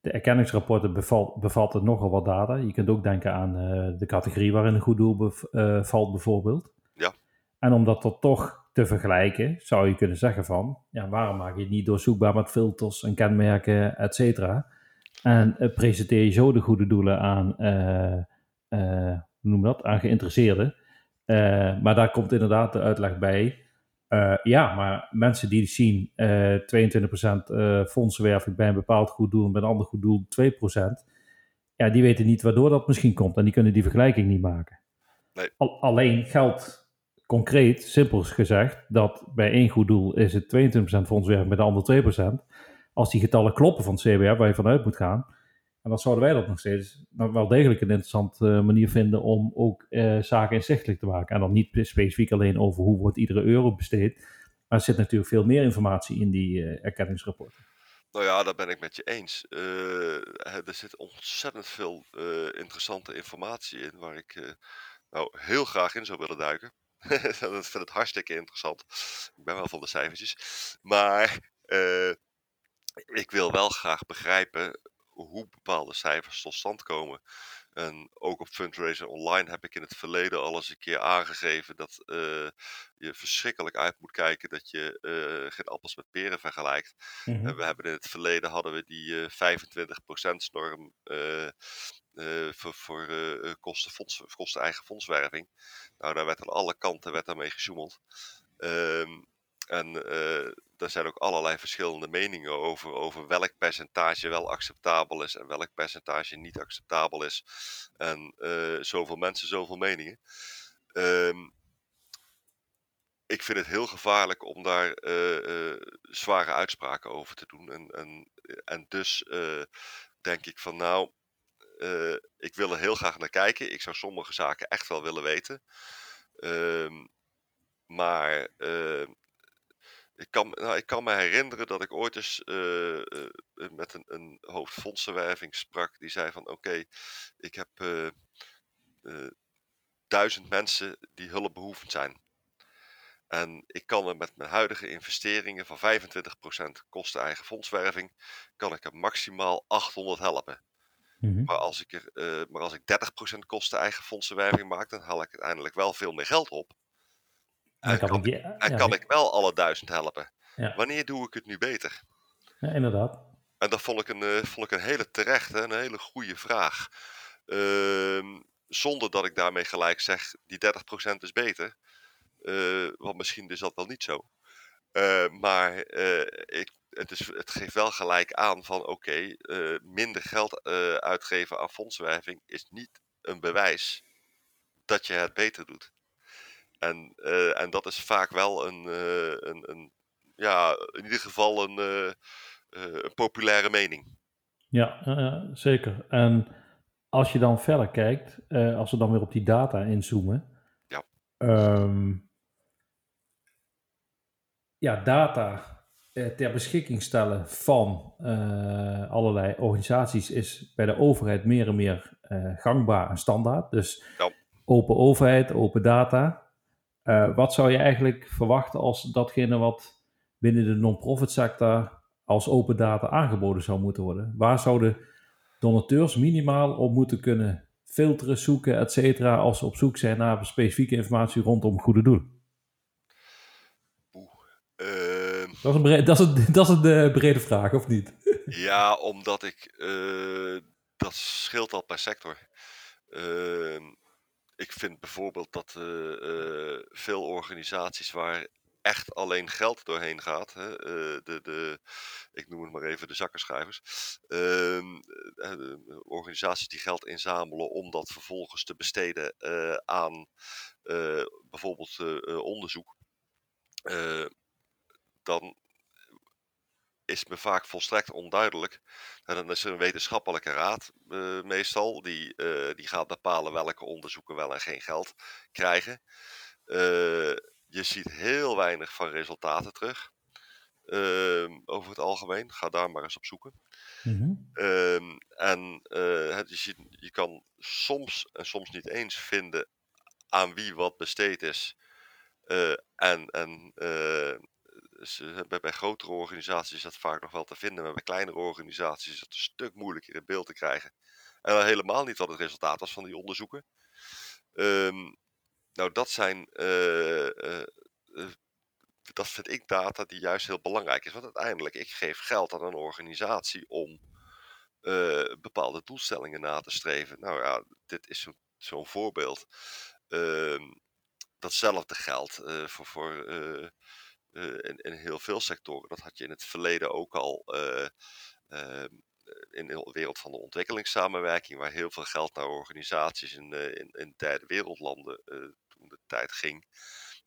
De erkenningsrapporten bevalt, bevatten nogal wat data. Je kunt ook denken aan uh, de categorie waarin een goed doel bev uh, valt, bijvoorbeeld. Ja. En om dat toch te vergelijken, zou je kunnen zeggen van, ja, waarom maak je het niet doorzoekbaar met filters en kenmerken, et cetera? En uh, presenteer je zo de goede doelen aan, hoe noem dat, aan geïnteresseerden. maar daar komt inderdaad de uitleg bij ja, maar mensen die zien uh, 22% uh, fondsenwerving bij een bepaald goed doel en bij een ander goed doel 2%, ja, die weten niet waardoor dat misschien komt en die kunnen die vergelijking niet maken. Nee. Al, alleen geldt concreet, simpel gezegd, dat bij één goed doel is het 22% fondsenwerving, bij de ander 2%. Als die getallen kloppen van het CBR, waar je vanuit moet gaan, en dan zouden wij dat nog steeds wel degelijk een interessante uh, manier vinden om ook uh, zaken inzichtelijk te maken. En dan niet specifiek alleen over hoe wordt iedere euro besteed, maar er zit natuurlijk veel meer informatie in die uh, erkenningsrapporten. Nou ja, daar ben ik met je eens. er zit ontzettend veel interessante informatie in waar ik nou heel graag in zou willen duiken. dat vind ik hartstikke interessant. Ik ben wel van de cijfertjes. Maar ik wil wel graag begrijpen hoe bepaalde cijfers tot stand komen. En ook op Fundraiser Online heb ik in het verleden al eens een keer aangegeven dat uh, je verschrikkelijk uit moet kijken dat je uh, geen appels met peren vergelijkt. Mm -hmm. En we hebben in het verleden hadden we die uh, 25% norm voor, voor kosten, fonds, kosten eigen fondswerving. Nou, daar werd aan alle kanten werd daarmee gesjoemeld. Um, en er zijn ook allerlei verschillende meningen over, over welk percentage wel acceptabel is en welk percentage niet acceptabel is. En zoveel mensen, zoveel meningen. Um, ik vind het heel gevaarlijk om daar zware uitspraken over te doen. En, en, en dus denk ik van nou, ik wil er heel graag naar kijken. Ik zou sommige zaken echt wel willen weten. Um, maar ik kan, nou, ik kan me herinneren dat ik ooit eens uh, met een, een hoofdfondsenwerving sprak. Die zei van oké, ik heb duizend mensen die hulpbehoevend zijn. En ik kan er met mijn huidige investeringen van 25% kosten eigen fondswerving, kan ik er maximaal 800 helpen. Mhm. Maar als ik, er, eh, maar als ik 30% kosten eigen fondsenwerving maak, dan haal ik uiteindelijk wel veel meer geld op. En kan ik, die- en ja, kan ik wel alle duizend helpen. Ja. Wanneer doe ik het nu beter? ja, inderdaad. En dat vond ik een, eh, vond ik een hele terechte en een hele goede vraag. Ehm, zonder dat ik daarmee gelijk zeg, die 30% is beter. Eh, want misschien is dat wel niet zo. Maar ik, het, is, het geeft wel gelijk aan van oké, eh, minder geld eh, uitgeven aan fondswerving is niet een bewijs dat je het beter doet. En, eh, en dat is vaak wel een, een, een ja, in ieder geval een, een populaire mening. Ja, zeker. En als je dan verder kijkt, als we dan weer op die data inzoomen. Ja. ehm, ja, data ter beschikking stellen van eh, allerlei organisaties is bij de overheid meer en meer eh, gangbaar en standaard. Dus Ja. open overheid, open data. Eh, wat zou je eigenlijk verwachten als datgene wat binnen de non-profit sector als open data aangeboden zou moeten worden? Waar zouden donateurs minimaal op moeten kunnen filteren, zoeken, et cetera, als ze op zoek zijn naar specifieke informatie rondom goede doelen? Ehm, Dat is een, bre- dat is dat is een eh, brede vraag, of niet? ja, omdat ik. eh, dat scheelt al per sector. Ehm, ik vind bijvoorbeeld dat eh, veel organisaties waar echt alleen geld doorheen gaat, hè, de, de, ik noem het maar even de zakkenschrijvers, ehm, eh, organisaties die geld inzamelen om dat vervolgens te besteden aan bijvoorbeeld onderzoek, dan is me vaak volstrekt onduidelijk. En dan is er een wetenschappelijke raad eh, meestal, die, eh, die gaat bepalen welke onderzoeken wel en geen geld krijgen. Eh, je ziet heel weinig van resultaten terug. Ehm, over het algemeen, ga daar maar eens op zoeken. Mhm. Ehm, en het, je, ziet- je kan soms en soms niet eens vinden aan wie wat besteed is. En en ze, bij, bij grotere organisaties is dat vaak nog wel te vinden, maar bij kleinere organisaties is het een stuk moeilijker in beeld te krijgen. En helemaal niet wat het resultaat was van die onderzoeken. Ehm, nou, dat zijn. eh, eh, eh, dat vind ik data die juist heel belangrijk is. Want uiteindelijk, ik geef geld aan een organisatie om eh, bepaalde doelstellingen na te streven. Nou ja, dit is zo- zo'n voorbeeld. Ehm, datzelfde geldt eh, voor, voor eh, eh, in, in heel veel sectoren. Dat had je in het verleden ook al eh, ehm, in de wereld van de ontwikkelingssamenwerking, waar heel veel geld naar organisaties in, eh, in, derde wereldlanden eh, toen de tijd ging.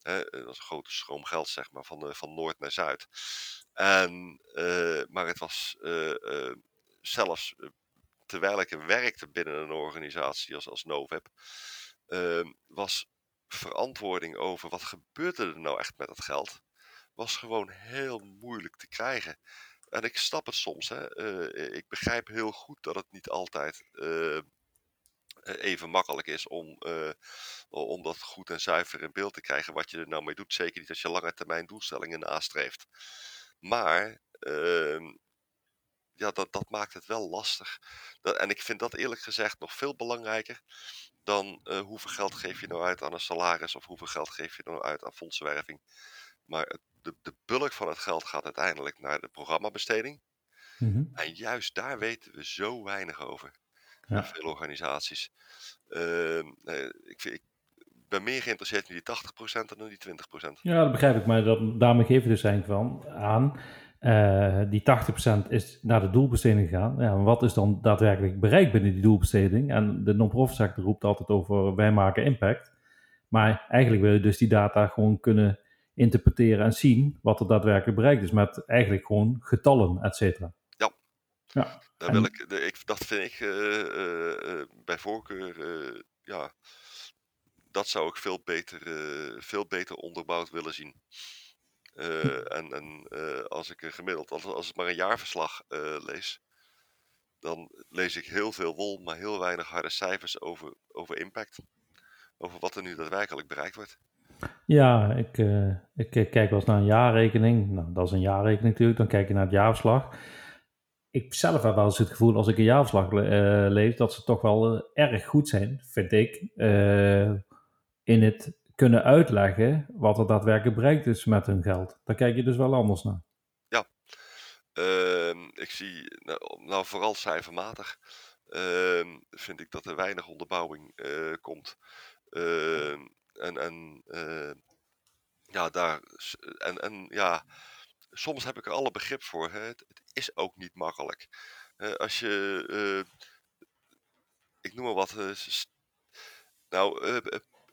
Eh, dat was een grote stroom geld, zeg maar, van, eh, van noord naar zuid. En, eh, maar het was eh, eh, zelfs eh, terwijl ik er werkte binnen een organisatie als, als Novib, ehm, was verantwoording over wat gebeurde er nou echt met dat geld, was gewoon heel moeilijk te krijgen. En ik snap het soms. Hè. eh, ik begrijp heel goed dat het niet altijd eh, even makkelijk is om, eh, om dat goed en zuiver in beeld te krijgen wat je er nou mee doet. Zeker niet als je lange termijn doelstellingen nastreeft. Maar ehm, ja, dat, dat maakt het wel lastig. Dat, en ik vind dat eerlijk gezegd nog veel belangrijker dan eh, hoeveel geld geef je nou uit aan een salaris of hoeveel geld geef je nou uit aan fondsenwerving. Maar het, de, de bulk van het geld gaat uiteindelijk naar de programmabesteding. Mhm. En juist daar weten we zo weinig over. Ja. Veel organisaties. Ehm, nee, ik, ik ben meer geïnteresseerd in die 80% dan in die 20%. Ja, dat begrijp ik, maar dat, daarmee geef je dus eigenlijk van aan. eh, die 80% is naar de doelbesteding gegaan. Ja, wat is dan daadwerkelijk bereikt binnen die doelbesteding? En de non-profit sector roept altijd over wij maken impact. Maar eigenlijk wil je dus die data gewoon kunnen interpreteren en zien wat er daadwerkelijk bereikt is. Met eigenlijk gewoon getallen, et cetera. Ja. Ja. Daar En- wil ik, ik, dat vind ik eh, eh, eh, bij voorkeur, ja, dat zou ik veel beter, veel beter onderbouwd willen zien. Eh, en en als ik een gemiddeld, als, als ik maar een jaarverslag lees, dan lees ik heel veel wol, maar heel weinig harde cijfers over, over impact. Over wat er nu daadwerkelijk bereikt wordt. Ja, ik, ik kijk wel eens naar een jaarrekening. Nou, dat is een jaarrekening natuurlijk. Dan kijk je naar het jaarverslag. Ik zelf heb wel eens het gevoel als ik een jaarverslag lees dat ze toch wel erg goed zijn, vind ik, in het kunnen uitleggen wat er daadwerkelijk bereikt is met hun geld. Daar kijk je dus wel anders naar. Ja, ehm, ik zie, nou, nou, vooral cijfermatig, ehm, vind ik dat er weinig onderbouwing uh, komt. Ehm, en, en uh, ja, daar, en, en ja, soms heb ik er alle begrip voor. Hè. Het, is ook niet makkelijk. Uh, als je, uh, ik noem maar wat, nou,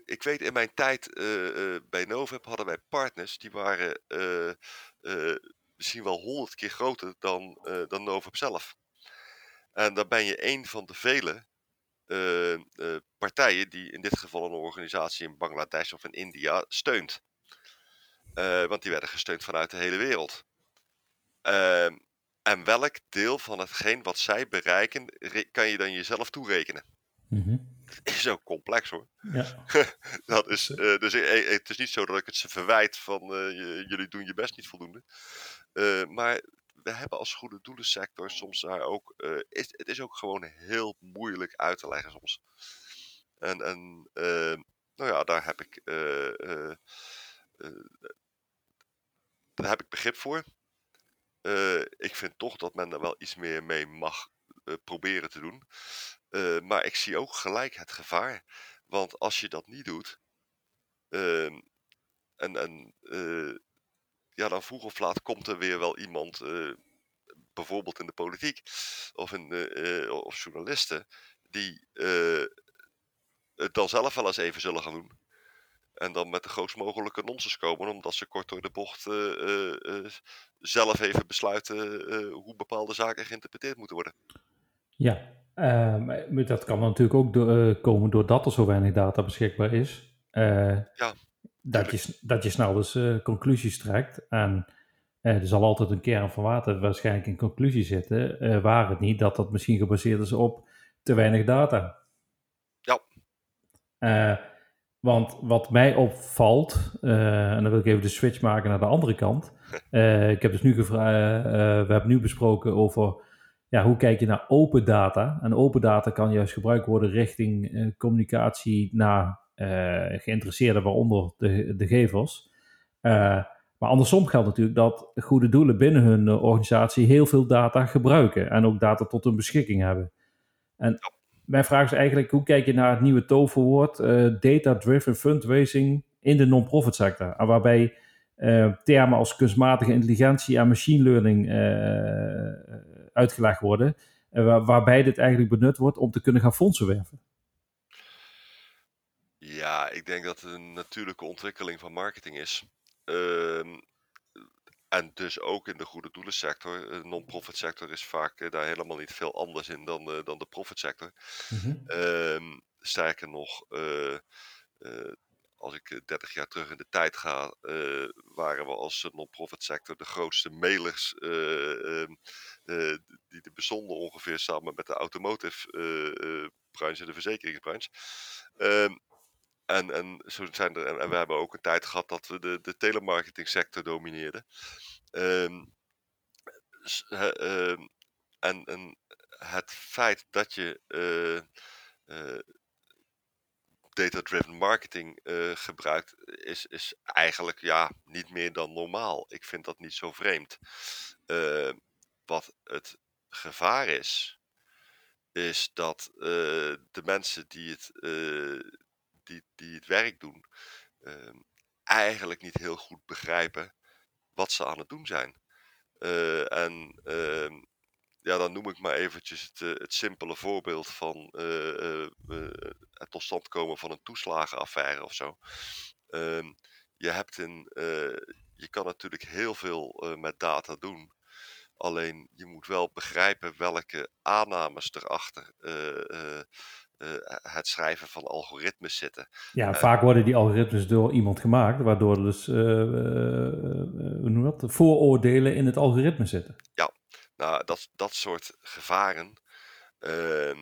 ik weet in mijn tijd uh, uh, bij Novep hadden wij partners die waren uh, misschien wel honderd keer groter dan, dan Novep zelf. En dan ben je een van de vele partijen die in dit geval een organisatie in Bangladesh of in India steunt. want die werden gesteund vanuit de hele wereld. Ehm, en welk deel van hetgeen wat zij bereiken, kan je dan jezelf toerekenen? Mm is ook complex hoor. Ja. dat is, uh, dus uh, het is niet zo dat ik het ze verwijt van uh, jullie doen je best niet voldoende. maar we hebben als goede doelensector soms daar ook, is, het is ook gewoon heel moeilijk uit te leggen soms. En, en nou ja, daar heb ik, daar heb ik begrip voor. ik vind toch dat men er wel iets meer mee mag proberen te doen. Maar ik zie ook gelijk het gevaar. Want als je dat niet doet, uh, en, en ja, dan vroeg of laat komt er weer wel iemand, eh, bijvoorbeeld in de politiek of, in, of journalisten, die het dan zelf wel eens even zullen gaan doen. En dan met de grootst mogelijke nonsens komen, omdat ze kort door de bocht zelf even besluiten hoe bepaalde zaken geïnterpreteerd moeten worden. Ja, uh, dat kan natuurlijk ook do komen doordat er zo weinig data beschikbaar is. Uh, ja, dat, je, dat je snel dus uh, conclusies trekt. En er zal altijd een kern van water waarschijnlijk in conclusie zitten. waar het niet dat dat misschien gebaseerd is op te weinig data. Ja. want wat mij opvalt, en dan wil ik even de switch maken naar de andere kant. ik heb dus nu gevraagd, we hebben nu besproken over ja, hoe kijk je naar open data? En open data kan juist gebruikt worden richting uh, communicatie naar uh, geïnteresseerden, waaronder de, de gevers. Uh, maar andersom geldt natuurlijk dat goede doelen binnen hun organisatie heel veel data gebruiken en ook data tot hun beschikking hebben. En mijn vraag is eigenlijk, hoe kijk je naar het nieuwe toverwoord data-driven fundraising in de non-profit sector? En waarbij termen als kunstmatige intelligentie en machine learning uitgelegd worden. Waar, waarbij dit eigenlijk benut wordt om te kunnen gaan fondsen werven. Ja, ik denk dat het een natuurlijke ontwikkeling van marketing is. Ehm, en dus ook in de goede doelensector. De non-profit sector is vaak uh, daar helemaal niet veel anders in dan, uh, dan de profit sector. Mm -hmm. sterker nog, uh, als ik 30 eh, jaar terug in de tijd ga, uh, waren we als non-profit sector de grootste mailers uh, uh, die er bestonden ongeveer samen met de automotive branche en de verzekeringsbranche. Ehm, en, en, zo zijn er, en we hebben ook een tijd gehad dat we de, de telemarketing sector domineerden. Um, en, en het feit dat je data-driven marketing uh, gebruikt, is, is eigenlijk ja, niet meer dan normaal. Ik vind dat niet zo vreemd. Uh, wat het gevaar is, is dat de mensen die het, die, die het werk doen, ehm, eigenlijk niet heel goed begrijpen wat ze aan het doen zijn. en ehm, ja, dan noem ik maar eventjes het, uh, het simpele voorbeeld van uh, uh, het tot stand komen van een toeslagenaffaire of zo. Ehm, je, hebt een, je kan natuurlijk heel veel met data doen. Alleen je moet wel begrijpen welke aannames erachter het schrijven van algoritmes zitten. Ja, vaak worden die algoritmes door iemand gemaakt, waardoor dus hoe noem dat, vooroordelen in het algoritme zitten. Ja, nou, dat, dat soort gevaren, uh,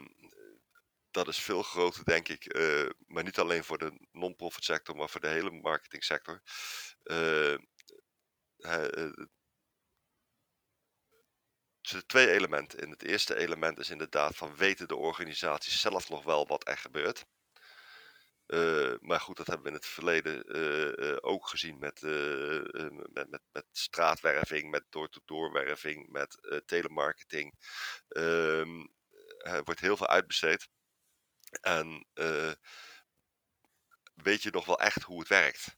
dat is veel groter, denk ik. maar niet alleen voor de non-profit sector, maar voor de hele er zitten twee elementen in. Het eerste element is inderdaad van weten de organisaties zelf nog wel wat er gebeurt. Uh, maar goed, dat hebben we in het verleden uh, uh, ook gezien met, met, met, met, straatwerving, met door-to-doorwerving, met telemarketing. Ehm, er wordt heel veel uitbesteed. En weet je nog wel echt hoe het werkt?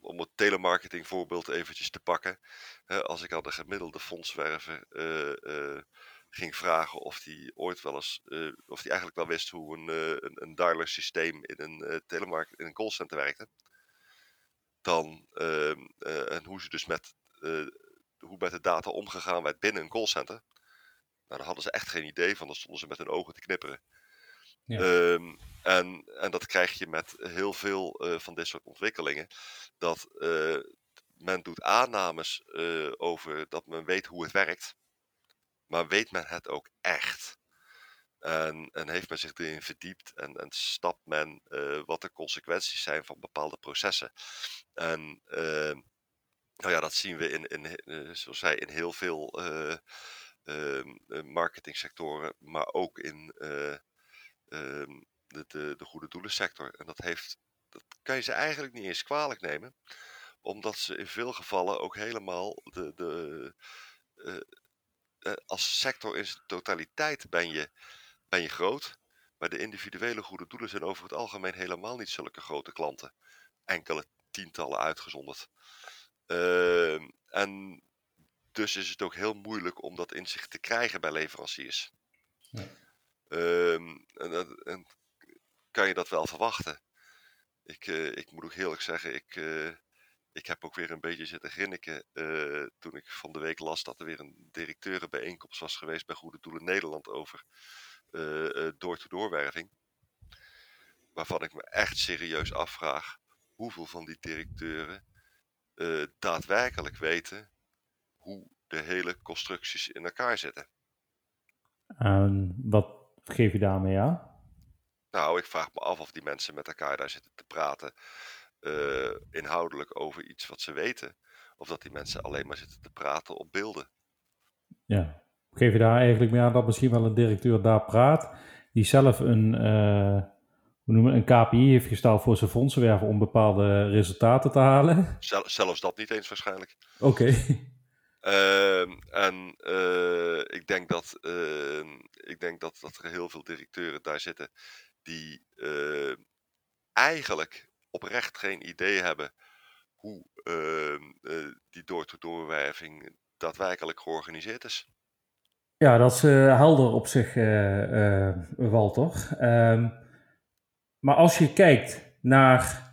Om het telemarketing voorbeeld eventjes te pakken. als ik aan de gemiddelde fondswerver ging vragen of hij ooit wel eens, uh, of hij eigenlijk wel wist hoe een, uh, een, een dialer systeem in een uh, telemarket, in een callcenter werkte. Dan, ehm, en hoe ze dus met, hoe met de data omgegaan werd binnen een callcenter. Nou, daar hadden ze echt geen idee van, dan stonden ze met hun ogen te knipperen. Um, en, en dat krijg je met heel veel van dit soort ontwikkelingen. Dat men doet aannames over dat men weet hoe het werkt maar weet men het ook echt? En, en heeft men zich erin verdiept en, en snapt men wat de consequenties zijn van bepaalde processen? En uh, nou ja, dat zien we in, in zoals zei, in heel veel ehm, marketingsectoren, maar ook in ehm, de, de, de goede doelensector. En dat, heeft, dat kan je ze eigenlijk niet eens kwalijk nemen, omdat ze in veel gevallen ook helemaal de, de, eh, als sector in zijn totaliteit ben je, ben je groot. Maar de individuele goede doelen zijn over het algemeen helemaal niet zulke grote klanten. Enkele tientallen uitgezonderd. Ehm, en dus is het ook heel moeilijk om dat inzicht te krijgen bij leveranciers. Ehm, en, kan je dat wel verwachten? Ik, uh, ik moet ook erg zeggen, ik, uh, ik heb ook weer een beetje zitten grinniken uh, toen ik van de week las dat er weer een directeurenbijeenkomst was geweest bij Goede Doelen Nederland over door-to-doorwerving. Waarvan ik me echt serieus afvraag hoeveel van die directeuren daadwerkelijk weten hoe de hele constructies in elkaar zitten. En wat geef je daarmee aan? Nou, ik vraag me af of die mensen met elkaar daar zitten te praten uh, inhoudelijk over iets wat ze weten. Of dat die mensen alleen maar zitten te praten op beelden. Ja, geef je daar eigenlijk mee aan dat misschien wel een directeur daar praat, die zelf een, uh, hoe noemen, een KPI heeft gesteld voor zijn fondsenwerven om bepaalde resultaten te halen? zelfs dat niet eens waarschijnlijk. Oké. En uh, ik denk, dat, uh, ik denk dat, dat er heel veel directeuren daar zitten die eigenlijk oprecht geen idee hebben hoe uh, die door-to-doorwerving daadwerkelijk georganiseerd is. Ja, dat is uh, helder op zich, uh, Walter. Ehm, maar als je kijkt naar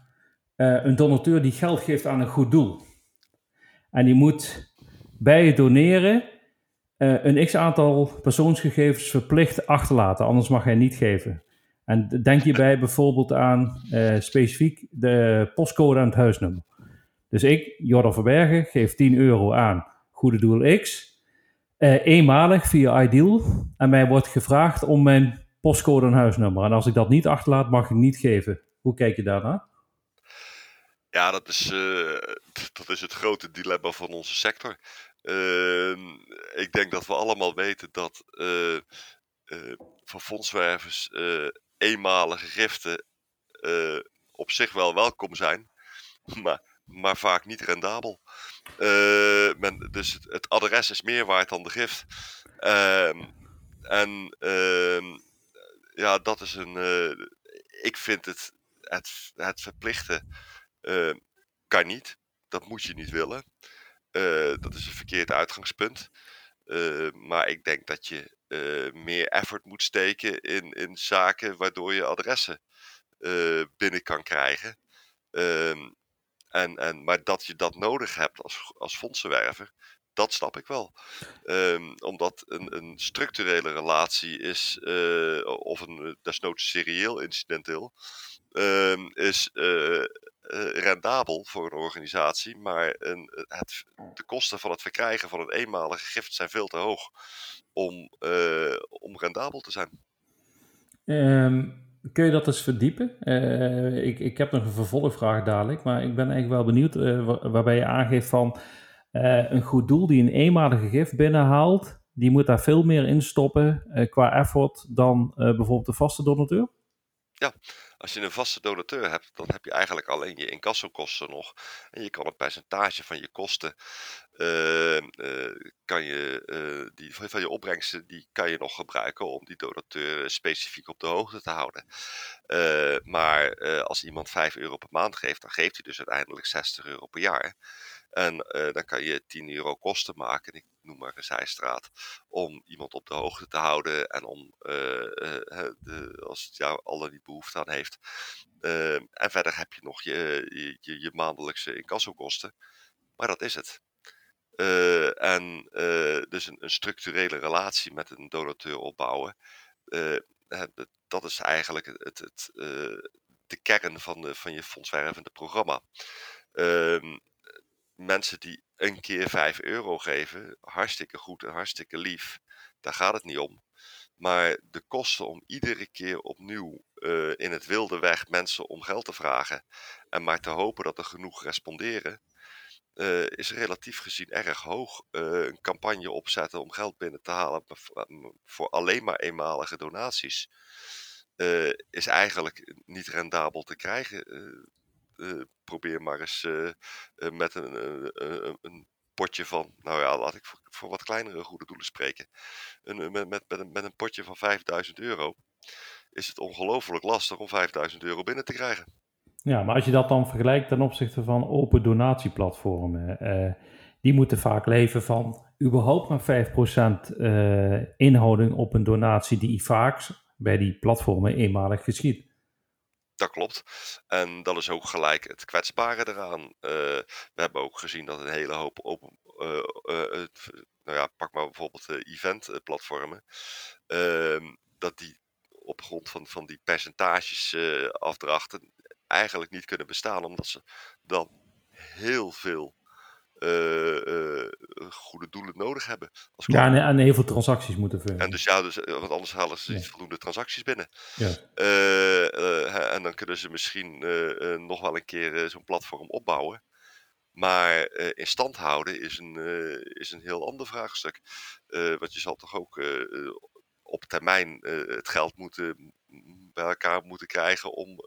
een donateur die geld geeft aan een goed doel. En die moet bij het doneren een x-aantal persoonsgegevens verplicht achterlaten, anders mag hij niet geven. En denk hierbij bijvoorbeeld aan uh, specifiek de postcode en het huisnummer. Dus ik, Jordan Verbergen, geef 10 euro aan Goede Doel X. Uh, eenmalig via Ideal. En mij wordt gevraagd om mijn postcode en huisnummer. En als ik dat niet achterlaat, mag ik niet geven. Hoe kijk je daarnaar? Ja, dat is, uh, dat is het grote dilemma van onze sector. Ehm, ik denk dat we allemaal weten dat van fondswervers eenmalige giften op zich wel welkom zijn, maar, maar vaak niet rendabel. Men, dus het, adres is meer waard dan de gift. Uh, en ehm, ja, dat is een. Ik vind het, het, het verplichten kan niet. Dat moet je niet willen. Dat is een verkeerd uitgangspunt. maar ik denk dat je uh, meer effort moet steken in, in zaken waardoor je adressen binnen kan krijgen. Um, en, en, maar dat je dat nodig hebt als, als fondsenwerver, dat snap ik wel. Um, omdat een, een, structurele relatie is, of een desnoods serieel incidenteel, um, is rendabel voor een organisatie, maar een, het, de kosten van het verkrijgen van een eenmalige gift zijn veel te hoog om, uh, om rendabel te zijn. Ehm, kun je dat eens verdiepen? Uh, ik, ik heb nog een vervolgvraag dadelijk, maar ik ben eigenlijk wel benieuwd uh, waarbij je aangeeft van een goed doel die een eenmalige gif binnenhaalt, die moet daar veel meer in stoppen qua effort dan bijvoorbeeld de vaste donateur? Ja, als je een vaste donateur hebt, dan heb je eigenlijk alleen je incassokosten nog. En je kan een percentage van je kosten, uh, uh, kan je, uh, die, van je opbrengsten, die kan je nog gebruiken om die donateur specifiek op de hoogte te houden. maar als iemand 5 euro per maand geeft, dan geeft hij dus uiteindelijk 60 euro per jaar. En uh, dan kan je 10 euro kosten maken, ik noem maar een zijstraat, om iemand op de hoogte te houden en om, uh, uh, de, als het jou al die behoefte aan heeft. Ehm, en verder heb je nog je, je, je maandelijkse incassokosten. Maar dat is het. en dus een, structurele relatie met een donateur opbouwen. dat is eigenlijk het, het, de kern van, van je fondswervende programma. Um, mensen die een keer 5 euro geven, hartstikke goed en hartstikke lief. Daar gaat het niet om. Maar de kosten om iedere keer opnieuw uh, in het wilde weg mensen om geld te vragen en maar te hopen dat er genoeg responderen, uh, is relatief gezien erg hoog. Uh, een campagne opzetten om geld binnen te halen voor alleen maar eenmalige donaties is eigenlijk niet rendabel te krijgen. Eh, probeer maar eens eh, eh, met een, een potje van, nou ja, laat ik voor, wat kleinere goede doelen spreken. Een, met, met, met, een, met een potje van 5000 euro is het ongelooflijk lastig om 5000 euro binnen te krijgen. Ja, maar als je dat dan vergelijkt ten opzichte van open donatieplatformen, uh, die moeten vaak leven van überhaupt maar 5% uh, inhouding op een donatie die vaak bij die platformen eenmalig geschiet. Dat klopt. En dat is ook gelijk het kwetsbare eraan. Uh, we hebben ook gezien dat een hele hoop open. Uh, uh, nou ja, pak maar bijvoorbeeld eventplatformen. Ehm, dat die op grond van, van die percentages afdrachten eigenlijk niet kunnen bestaan, omdat ze dan heel veel goede doelen nodig hebben. Als ja, en, en, heel veel transacties moeten vullen. En dus ja, dus, eh, want anders halen ze niet voldoende transacties binnen. Ja. en dan kunnen ze misschien nog wel een keer zo'n platform opbouwen. Maar in stand houden is een, is een heel ander vraagstuk. want je zal toch ook op termijn het geld moeten, bij elkaar moeten krijgen om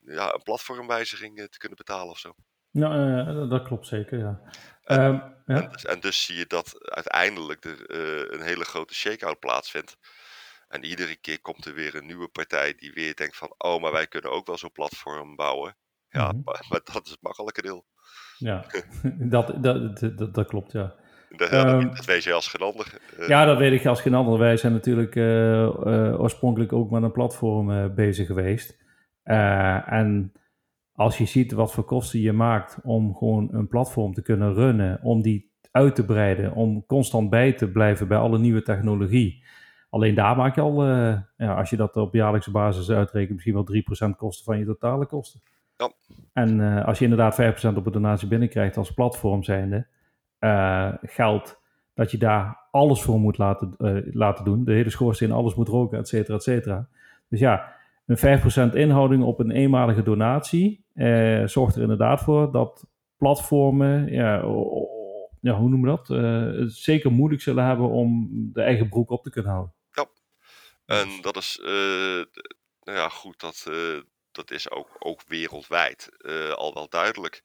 ja, een platformwijziging te kunnen betalen of zo. Ja, dat klopt zeker, ja. En, um, ja. En, dus, en, dus, zie je dat uiteindelijk er uh, een hele grote shake-out plaatsvindt. En iedere keer komt er weer een nieuwe partij die weer denkt van... oh, maar wij kunnen ook wel zo'n platform bouwen. Ja, mm -hmm. maar, maar, dat is het makkelijke deel. Ja, dat, dat, dat, dat, klopt, ja. Dat, um, dat weet je als geen ander. Uh, ja, dat weet ik als geen ander. Wij zijn natuurlijk oorspronkelijk ook met een platform bezig geweest. en als je ziet wat voor kosten je maakt om gewoon een platform te kunnen runnen, om die uit te breiden, om constant bij te blijven bij alle nieuwe technologie. Alleen daar maak je al, uh, ja, als je dat op jaarlijkse basis uitrekent, misschien wel 3% kosten van je totale kosten. Ja. En uh, als je inderdaad 5% op een donatie binnenkrijgt als platform zijnde, uh, geldt dat je daar alles voor moet laten, laten doen. De hele schoorsteen, alles moet roken, et cetera, et cetera. Dus ja, een 5% inhouding op een eenmalige donatie eh, zorgt er inderdaad voor dat platformen, ja, ja hoe noemen we dat, uh, het zeker moeilijk zullen hebben om de eigen broek op te kunnen houden. Ja, en dat is, uh, nou ja, goed, dat, dat is ook, ook wereldwijd al wel duidelijk.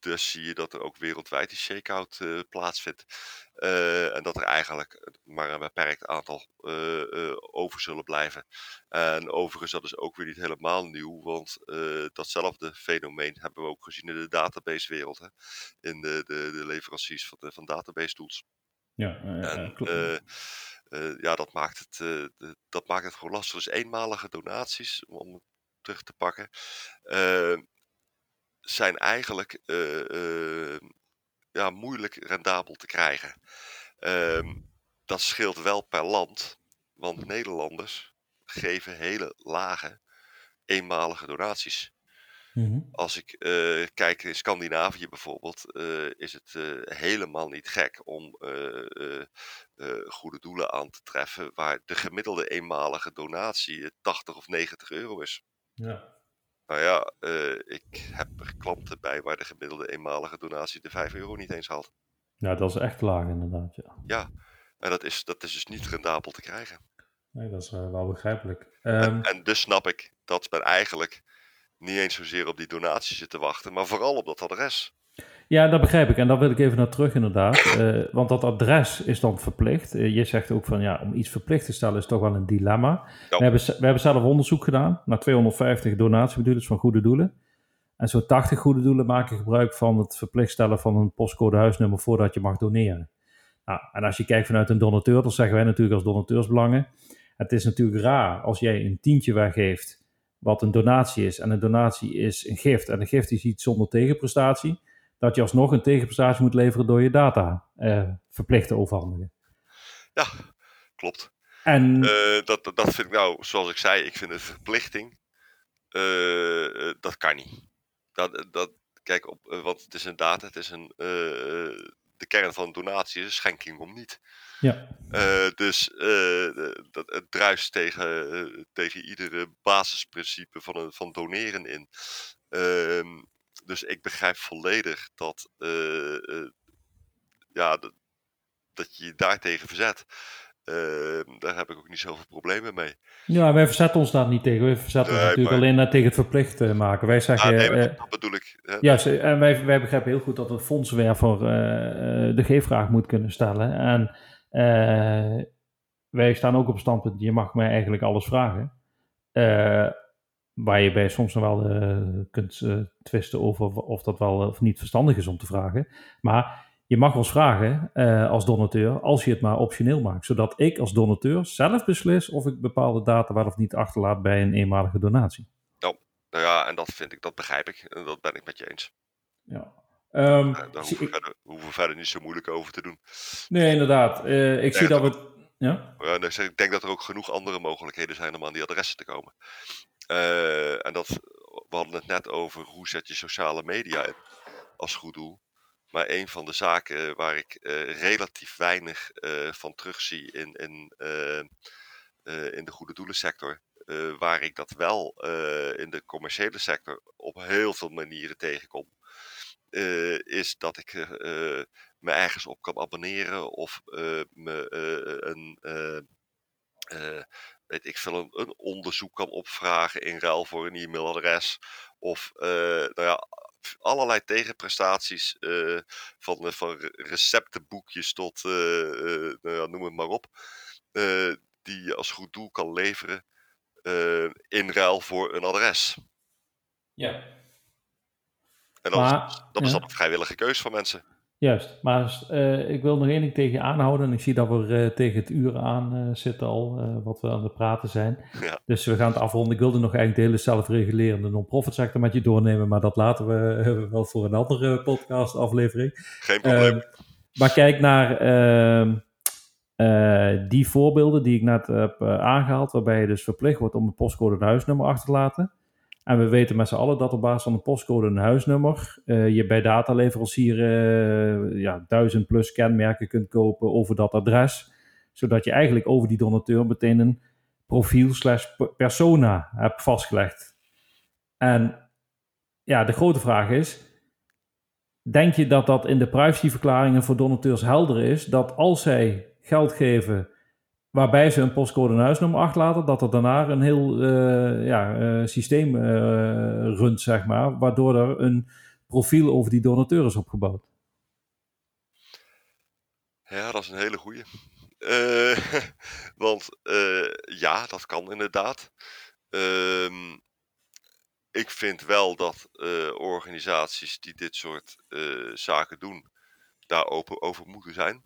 Dus zie je dat er ook wereldwijd die shakeout plaatsvindt. Uh, en dat er eigenlijk maar een beperkt aantal over zullen blijven. En overigens, dat is ook weer niet helemaal nieuw, want datzelfde fenomeen hebben we ook gezien in de databasewereld. Hè? In de, de, de leveranciers van, de, van database tools. Ja, en, klopt. ja, dat maakt, het, de, dat maakt het gewoon lastig. Dus eenmalige donaties, om terug te pakken zijn eigenlijk ja, moeilijk rendabel te krijgen. Uh, dat scheelt wel per land, want Nederlanders geven hele lage eenmalige donaties. Mm-hmm. Als ik uh, kijk in Scandinavië bijvoorbeeld, uh, is het uh, helemaal niet gek om goede doelen aan te treffen waar de gemiddelde eenmalige donatie 80 of 90 euro is. Ja. Nou ja, ik heb er klanten bij waar de gemiddelde eenmalige donatie de 5 euro niet eens haalt. Ja, dat is echt laag inderdaad. Ja, ja en dat is, dat is dus niet rendabel te krijgen. Nee, dat is wel begrijpelijk. En, ehm, en, dus snap ik dat men eigenlijk niet eens zozeer op die donatie zit te wachten, maar vooral op dat adres. Ja, dat begrijp ik. En daar wil ik even naar terug inderdaad. Uh, want dat adres is dan verplicht. Uh, je zegt ook van ja, om iets verplicht te stellen is toch wel een dilemma. We, hebben, we hebben zelf onderzoek gedaan naar 250 donatiebedoelers van goede doelen. En zo'n 80 goede doelen maken gebruik van het verplicht stellen van een postcode huisnummer voordat je mag doneren. Nou, en als je kijkt vanuit een donateur, dan zeggen wij natuurlijk als donateursbelangen. Het is natuurlijk raar als jij een tientje weggeeft wat een donatie is. En een donatie is een gift. En een gift is iets zonder tegenprestatie. Dat je alsnog een tegenprestatie moet leveren door je data eh, verplicht te overhandigen. Ja, klopt. En uh, dat, dat vind ik nou, zoals ik zei, ik vind een verplichting. Uh, dat kan niet. Dat, dat, kijk, op, want het is een data, het is een, de kern van donatie is schenking om niet. Ja. Uh, dus uh, dat, het druist tegen, uh, tegen iedere basisprincipe van, een, van doneren in. Dus ik begrijp volledig dat, ja, dat, dat je je daartegen verzet. Ehm, daar heb ik ook niet zoveel problemen mee. Ja, wij verzetten ons daar niet tegen. We verzetten ons natuurlijk alleen naar tegen het verplicht maken. Wij zeggen. Ah, nee, dat bedoel ik. Ja, en wij, wij begrijpen heel goed dat een fondswerver uh, de G-vraag moet kunnen stellen. En wij staan ook op standpunt, je mag mij eigenlijk alles vragen. Waar je bij soms nog wel uh, kunt twisten over of dat wel of niet verstandig is om te vragen. Maar je mag ons vragen als donateur, als je het maar optioneel maakt. Zodat ik als donateur zelf beslis of ik bepaalde data wel of niet achterlaat bij een eenmalige donatie. Nou, nou ja, en dat vind ik, dat begrijp ik. En dat ben ik met je eens. Ja. Um, daar hoeven we, verder, hoeven we, verder, niet zo moeilijk over te doen. Nee, inderdaad. Ik zie dat we. Ja? ja ik denk dat er ook genoeg andere mogelijkheden zijn om aan die adressen te komen. Uh, en dat, we hadden het net over hoe zet je sociale media in als goed doel. Maar een van de zaken waar ik uh, relatief weinig van terugzie in, in, in de goede doelensector, waar ik dat wel in de commerciële sector op heel veel manieren tegenkom, is dat ik me ergens op kan abonneren of me een, weet ik veel, een, een, onderzoek kan opvragen in ruil voor een e-mailadres. Of nou ja, allerlei tegenprestaties van, van receptenboekjes tot, nou ja, noem het maar op, die je als goed doel kan leveren in ruil voor een adres. Ja. En dat, maar, is, dat is dan een vrijwillige keus van mensen. Juist, maar uh, ik wil nog één ding tegen je aanhouden. En ik zie dat we uh, tegen het uur aan uh, zitten al, wat we aan het praten zijn. Ja. Dus we gaan het afronden. Ik wilde nog eigenlijk de hele zelfregulerende non-profit sector met je doornemen. Maar dat laten we wel voor een andere podcast aflevering. Geen probleem. Ehm, maar kijk naar ehm, die voorbeelden die ik net heb aangehaald. Waarbij je dus verplicht wordt om een postcode en huisnummer achter te laten. En we weten met z'n allen dat op basis van een postcode en een huisnummer uh, je bij dataleverancieren uh, ja, duizend plus kenmerken kunt kopen over dat adres. Zodat je eigenlijk over die donateur meteen een profiel slash persona hebt vastgelegd. En ja, de grote vraag is, denk je dat dat in de privacyverklaringen voor donateurs helder is, dat als zij geld geven waarbij ze een postcode en huisnummer achterlaten, dat er daarna een heel uh, ja, uh, systeem uh, runt, zeg maar, waardoor er een profiel over die donateur is opgebouwd. Ja, dat is een hele goeie. want ja, dat kan inderdaad. Ehm, ik vind wel dat organisaties die dit soort zaken doen, daar open over moeten zijn.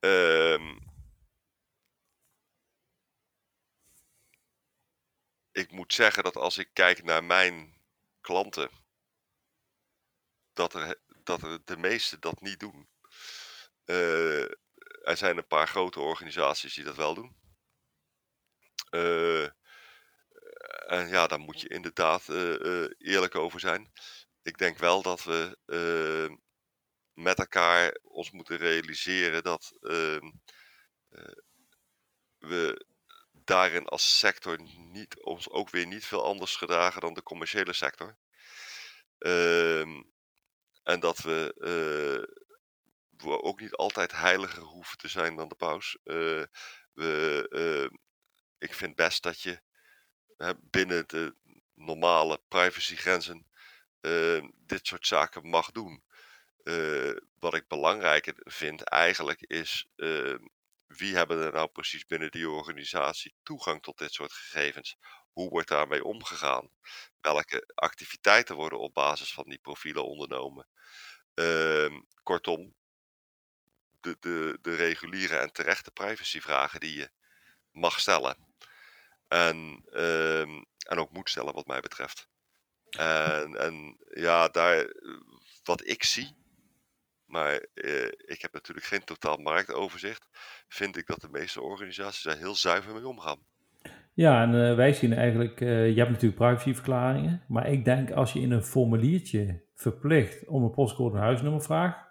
Ehm ik moet zeggen dat als ik kijk naar mijn klanten, dat er, dat er de meeste dat niet doen. Uh, er zijn een paar grote organisaties die dat wel doen. Uh, en ja, daar moet je inderdaad uh, eerlijk over zijn. Ik denk wel dat we met elkaar ons moeten realiseren dat ehm, we daarin als sector niet, ons ook weer niet veel anders gedragen dan de commerciële sector. Ehm, en dat we, we ook niet altijd heiliger hoeven te zijn dan de paus. we, ik vind best dat je binnen de normale privacygrenzen uh, dit soort zaken mag doen. Uh, wat ik belangrijker vind eigenlijk is wie hebben er nou precies binnen die organisatie toegang tot dit soort gegevens? Hoe wordt daarmee omgegaan? Welke activiteiten worden op basis van die profielen ondernomen? Ehm, kortom, de, de, de reguliere en terechte privacyvragen die je mag stellen. En, ehm, en ook moet stellen, wat mij betreft. En, en ja, daar, wat ik zie, maar eh, ik heb natuurlijk geen totaal marktoverzicht, vind ik dat de meeste organisaties daar heel zuiver mee omgaan. Ja, en uh, wij zien eigenlijk, uh, je hebt natuurlijk privacyverklaringen, maar ik denk als je in een formuliertje verplicht om een postcode en huisnummer vraagt,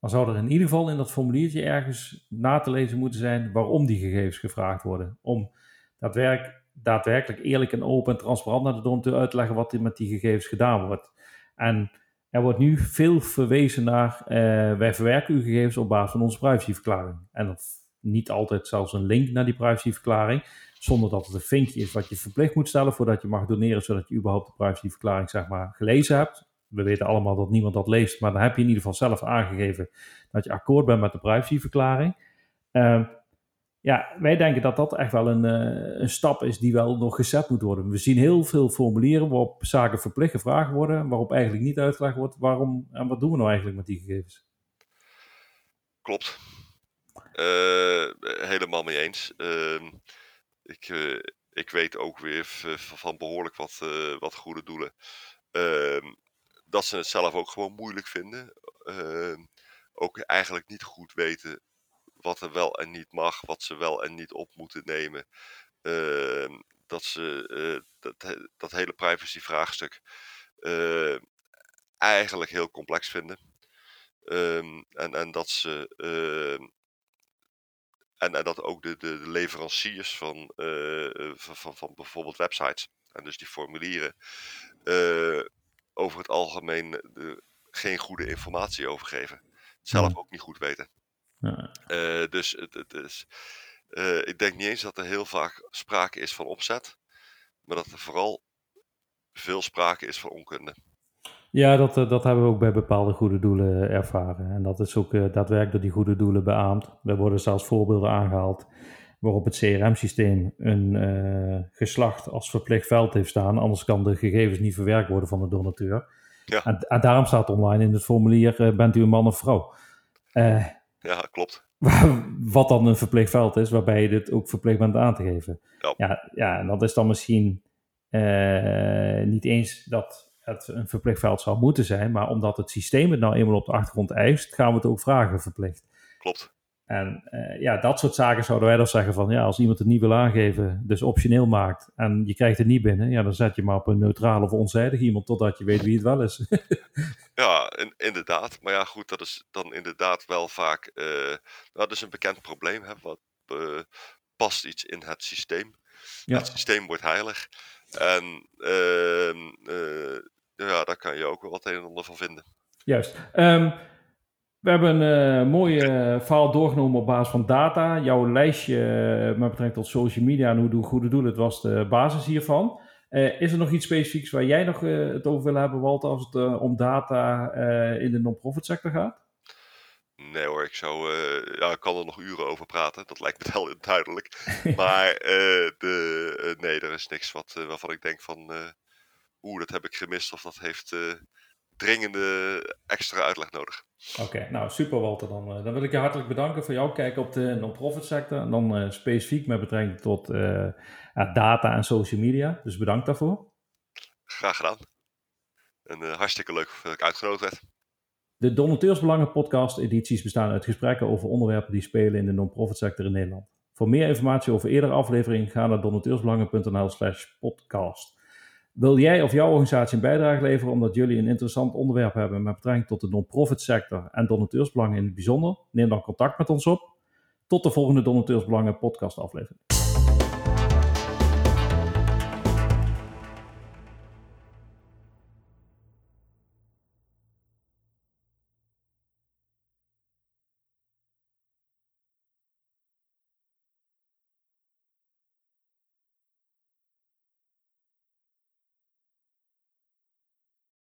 dan zou er in ieder geval in dat formuliertje ergens na te lezen moeten zijn waarom die gegevens gevraagd worden. Om daadwerkelijk, daadwerkelijk eerlijk en open en transparant naar de uit te leggen wat er met die gegevens gedaan wordt. En er wordt nu veel verwezen naar, uh, wij verwerken uw gegevens op basis van onze privacyverklaring. En dat niet altijd zelfs een link naar die privacyverklaring, zonder dat het een vinkje is wat je verplicht moet stellen voordat je mag doneren, zodat je überhaupt de privacyverklaring zeg maar gelezen hebt. We weten allemaal dat niemand dat leest, maar dan heb je in ieder geval zelf aangegeven dat je akkoord bent met de privacyverklaring. Uh, ja, wij denken dat dat echt wel een, uh, een stap is die wel nog gezet moet worden. We zien heel veel formulieren waarop zaken verplicht gevraagd worden, waarop eigenlijk niet uitgelegd wordt waarom en wat doen we nou eigenlijk met die gegevens. Klopt. Uh, helemaal mee eens. Uh, ik, uh, ik weet ook weer van behoorlijk wat, wat goede doelen. Ehm, dat ze het zelf ook gewoon moeilijk vinden. Ehm, ook eigenlijk niet goed weten wat er wel en niet mag, wat ze wel en niet op moeten nemen. Ehm, dat ze uh, dat, dat hele privacy-vraagstuk uh, eigenlijk heel complex vinden. Um, en, en dat ze. Uh, en, en dat ook de, de, de leveranciers van, uh, van, van, van, bijvoorbeeld websites en dus die formulieren over het algemeen de, geen goede informatie overgeven. Zelf ook niet goed weten. Uh, dus het, het is, uh, ik denk niet eens dat er heel vaak sprake is van opzet, maar dat er vooral veel sprake is van onkunde. Ja, dat, eh, dat hebben we ook bij bepaalde goede doelen ervaren. En dat is ook daadwerkelijk door die goede doelen beaamd. Er worden zelfs voorbeelden aangehaald waarop het CRM-systeem een uh, geslacht als verplicht veld heeft staan. Anders kan de gegevens niet verwerkt worden van de donateur. Ja. En, en daarom staat online in het formulier, uh, bent u een man of vrouw? Ja, klopt. Wat dan een verplicht veld is, waarbij je dit ook verplicht bent aan te geven. Ja, ja, ja en dat is dan misschien uh, niet eens dat het een verplicht veld zou moeten zijn, maar omdat het systeem het nou eenmaal op de achtergrond eist, gaan we het ook vragen verplicht. Klopt. En uh, ja, dat soort zaken zouden wij dan zeggen van, ja, als iemand het niet wil aangeven, dus optioneel maakt, en je krijgt het niet binnen, ja, dan zet je maar op een neutraal of onzijdig iemand, totdat je weet wie het wel is. ja, in, inderdaad. Maar ja, goed, dat is dan inderdaad wel vaak, uh, nou, dat is een bekend probleem, hè, wat uh, past iets in het systeem. Ja. Het systeem wordt heilig. En ehm, ja, daar kan je ook wel wat een en ander van vinden. Juist. Um, we hebben een uh, mooi uh, verhaal doorgenomen op basis van data. Jouw lijstje uh, met betrekking tot social media en hoe doen goede doelen, het was de basis hiervan. is er nog iets specifieks waar jij nog het over wil hebben, Walter, als het om data in de non-profit sector gaat? Nee hoor, ik, zou, ja, ik kan er nog uren over praten, dat lijkt me wel duidelijk. maar de, nee, er is niks wat, waarvan ik denk van, oeh, dat heb ik gemist of dat heeft dringende extra uitleg nodig. Oké, nou super Walter. Dan, uh, dan wil ik je hartelijk bedanken voor jouw kijk op de non-profit sector. En dan uh, specifiek met betrekking tot uh, data en social media. Dus bedankt daarvoor. Graag gedaan. En hartstikke leuk dat ik uitgenodigd werd. De Donateursbelangen podcast edities bestaan uit gesprekken over onderwerpen die spelen in de non-profit sector in Nederland. Voor meer informatie over eerdere afleveringen ga naar donateursbelangen.nl slash podcast. Wil jij of jouw organisatie een bijdrage leveren omdat jullie een interessant onderwerp hebben met betrekking tot de non-profit sector en donateursbelangen in het bijzonder? Neem dan contact met ons op. Tot de volgende Donateursbelangen podcast aflevering.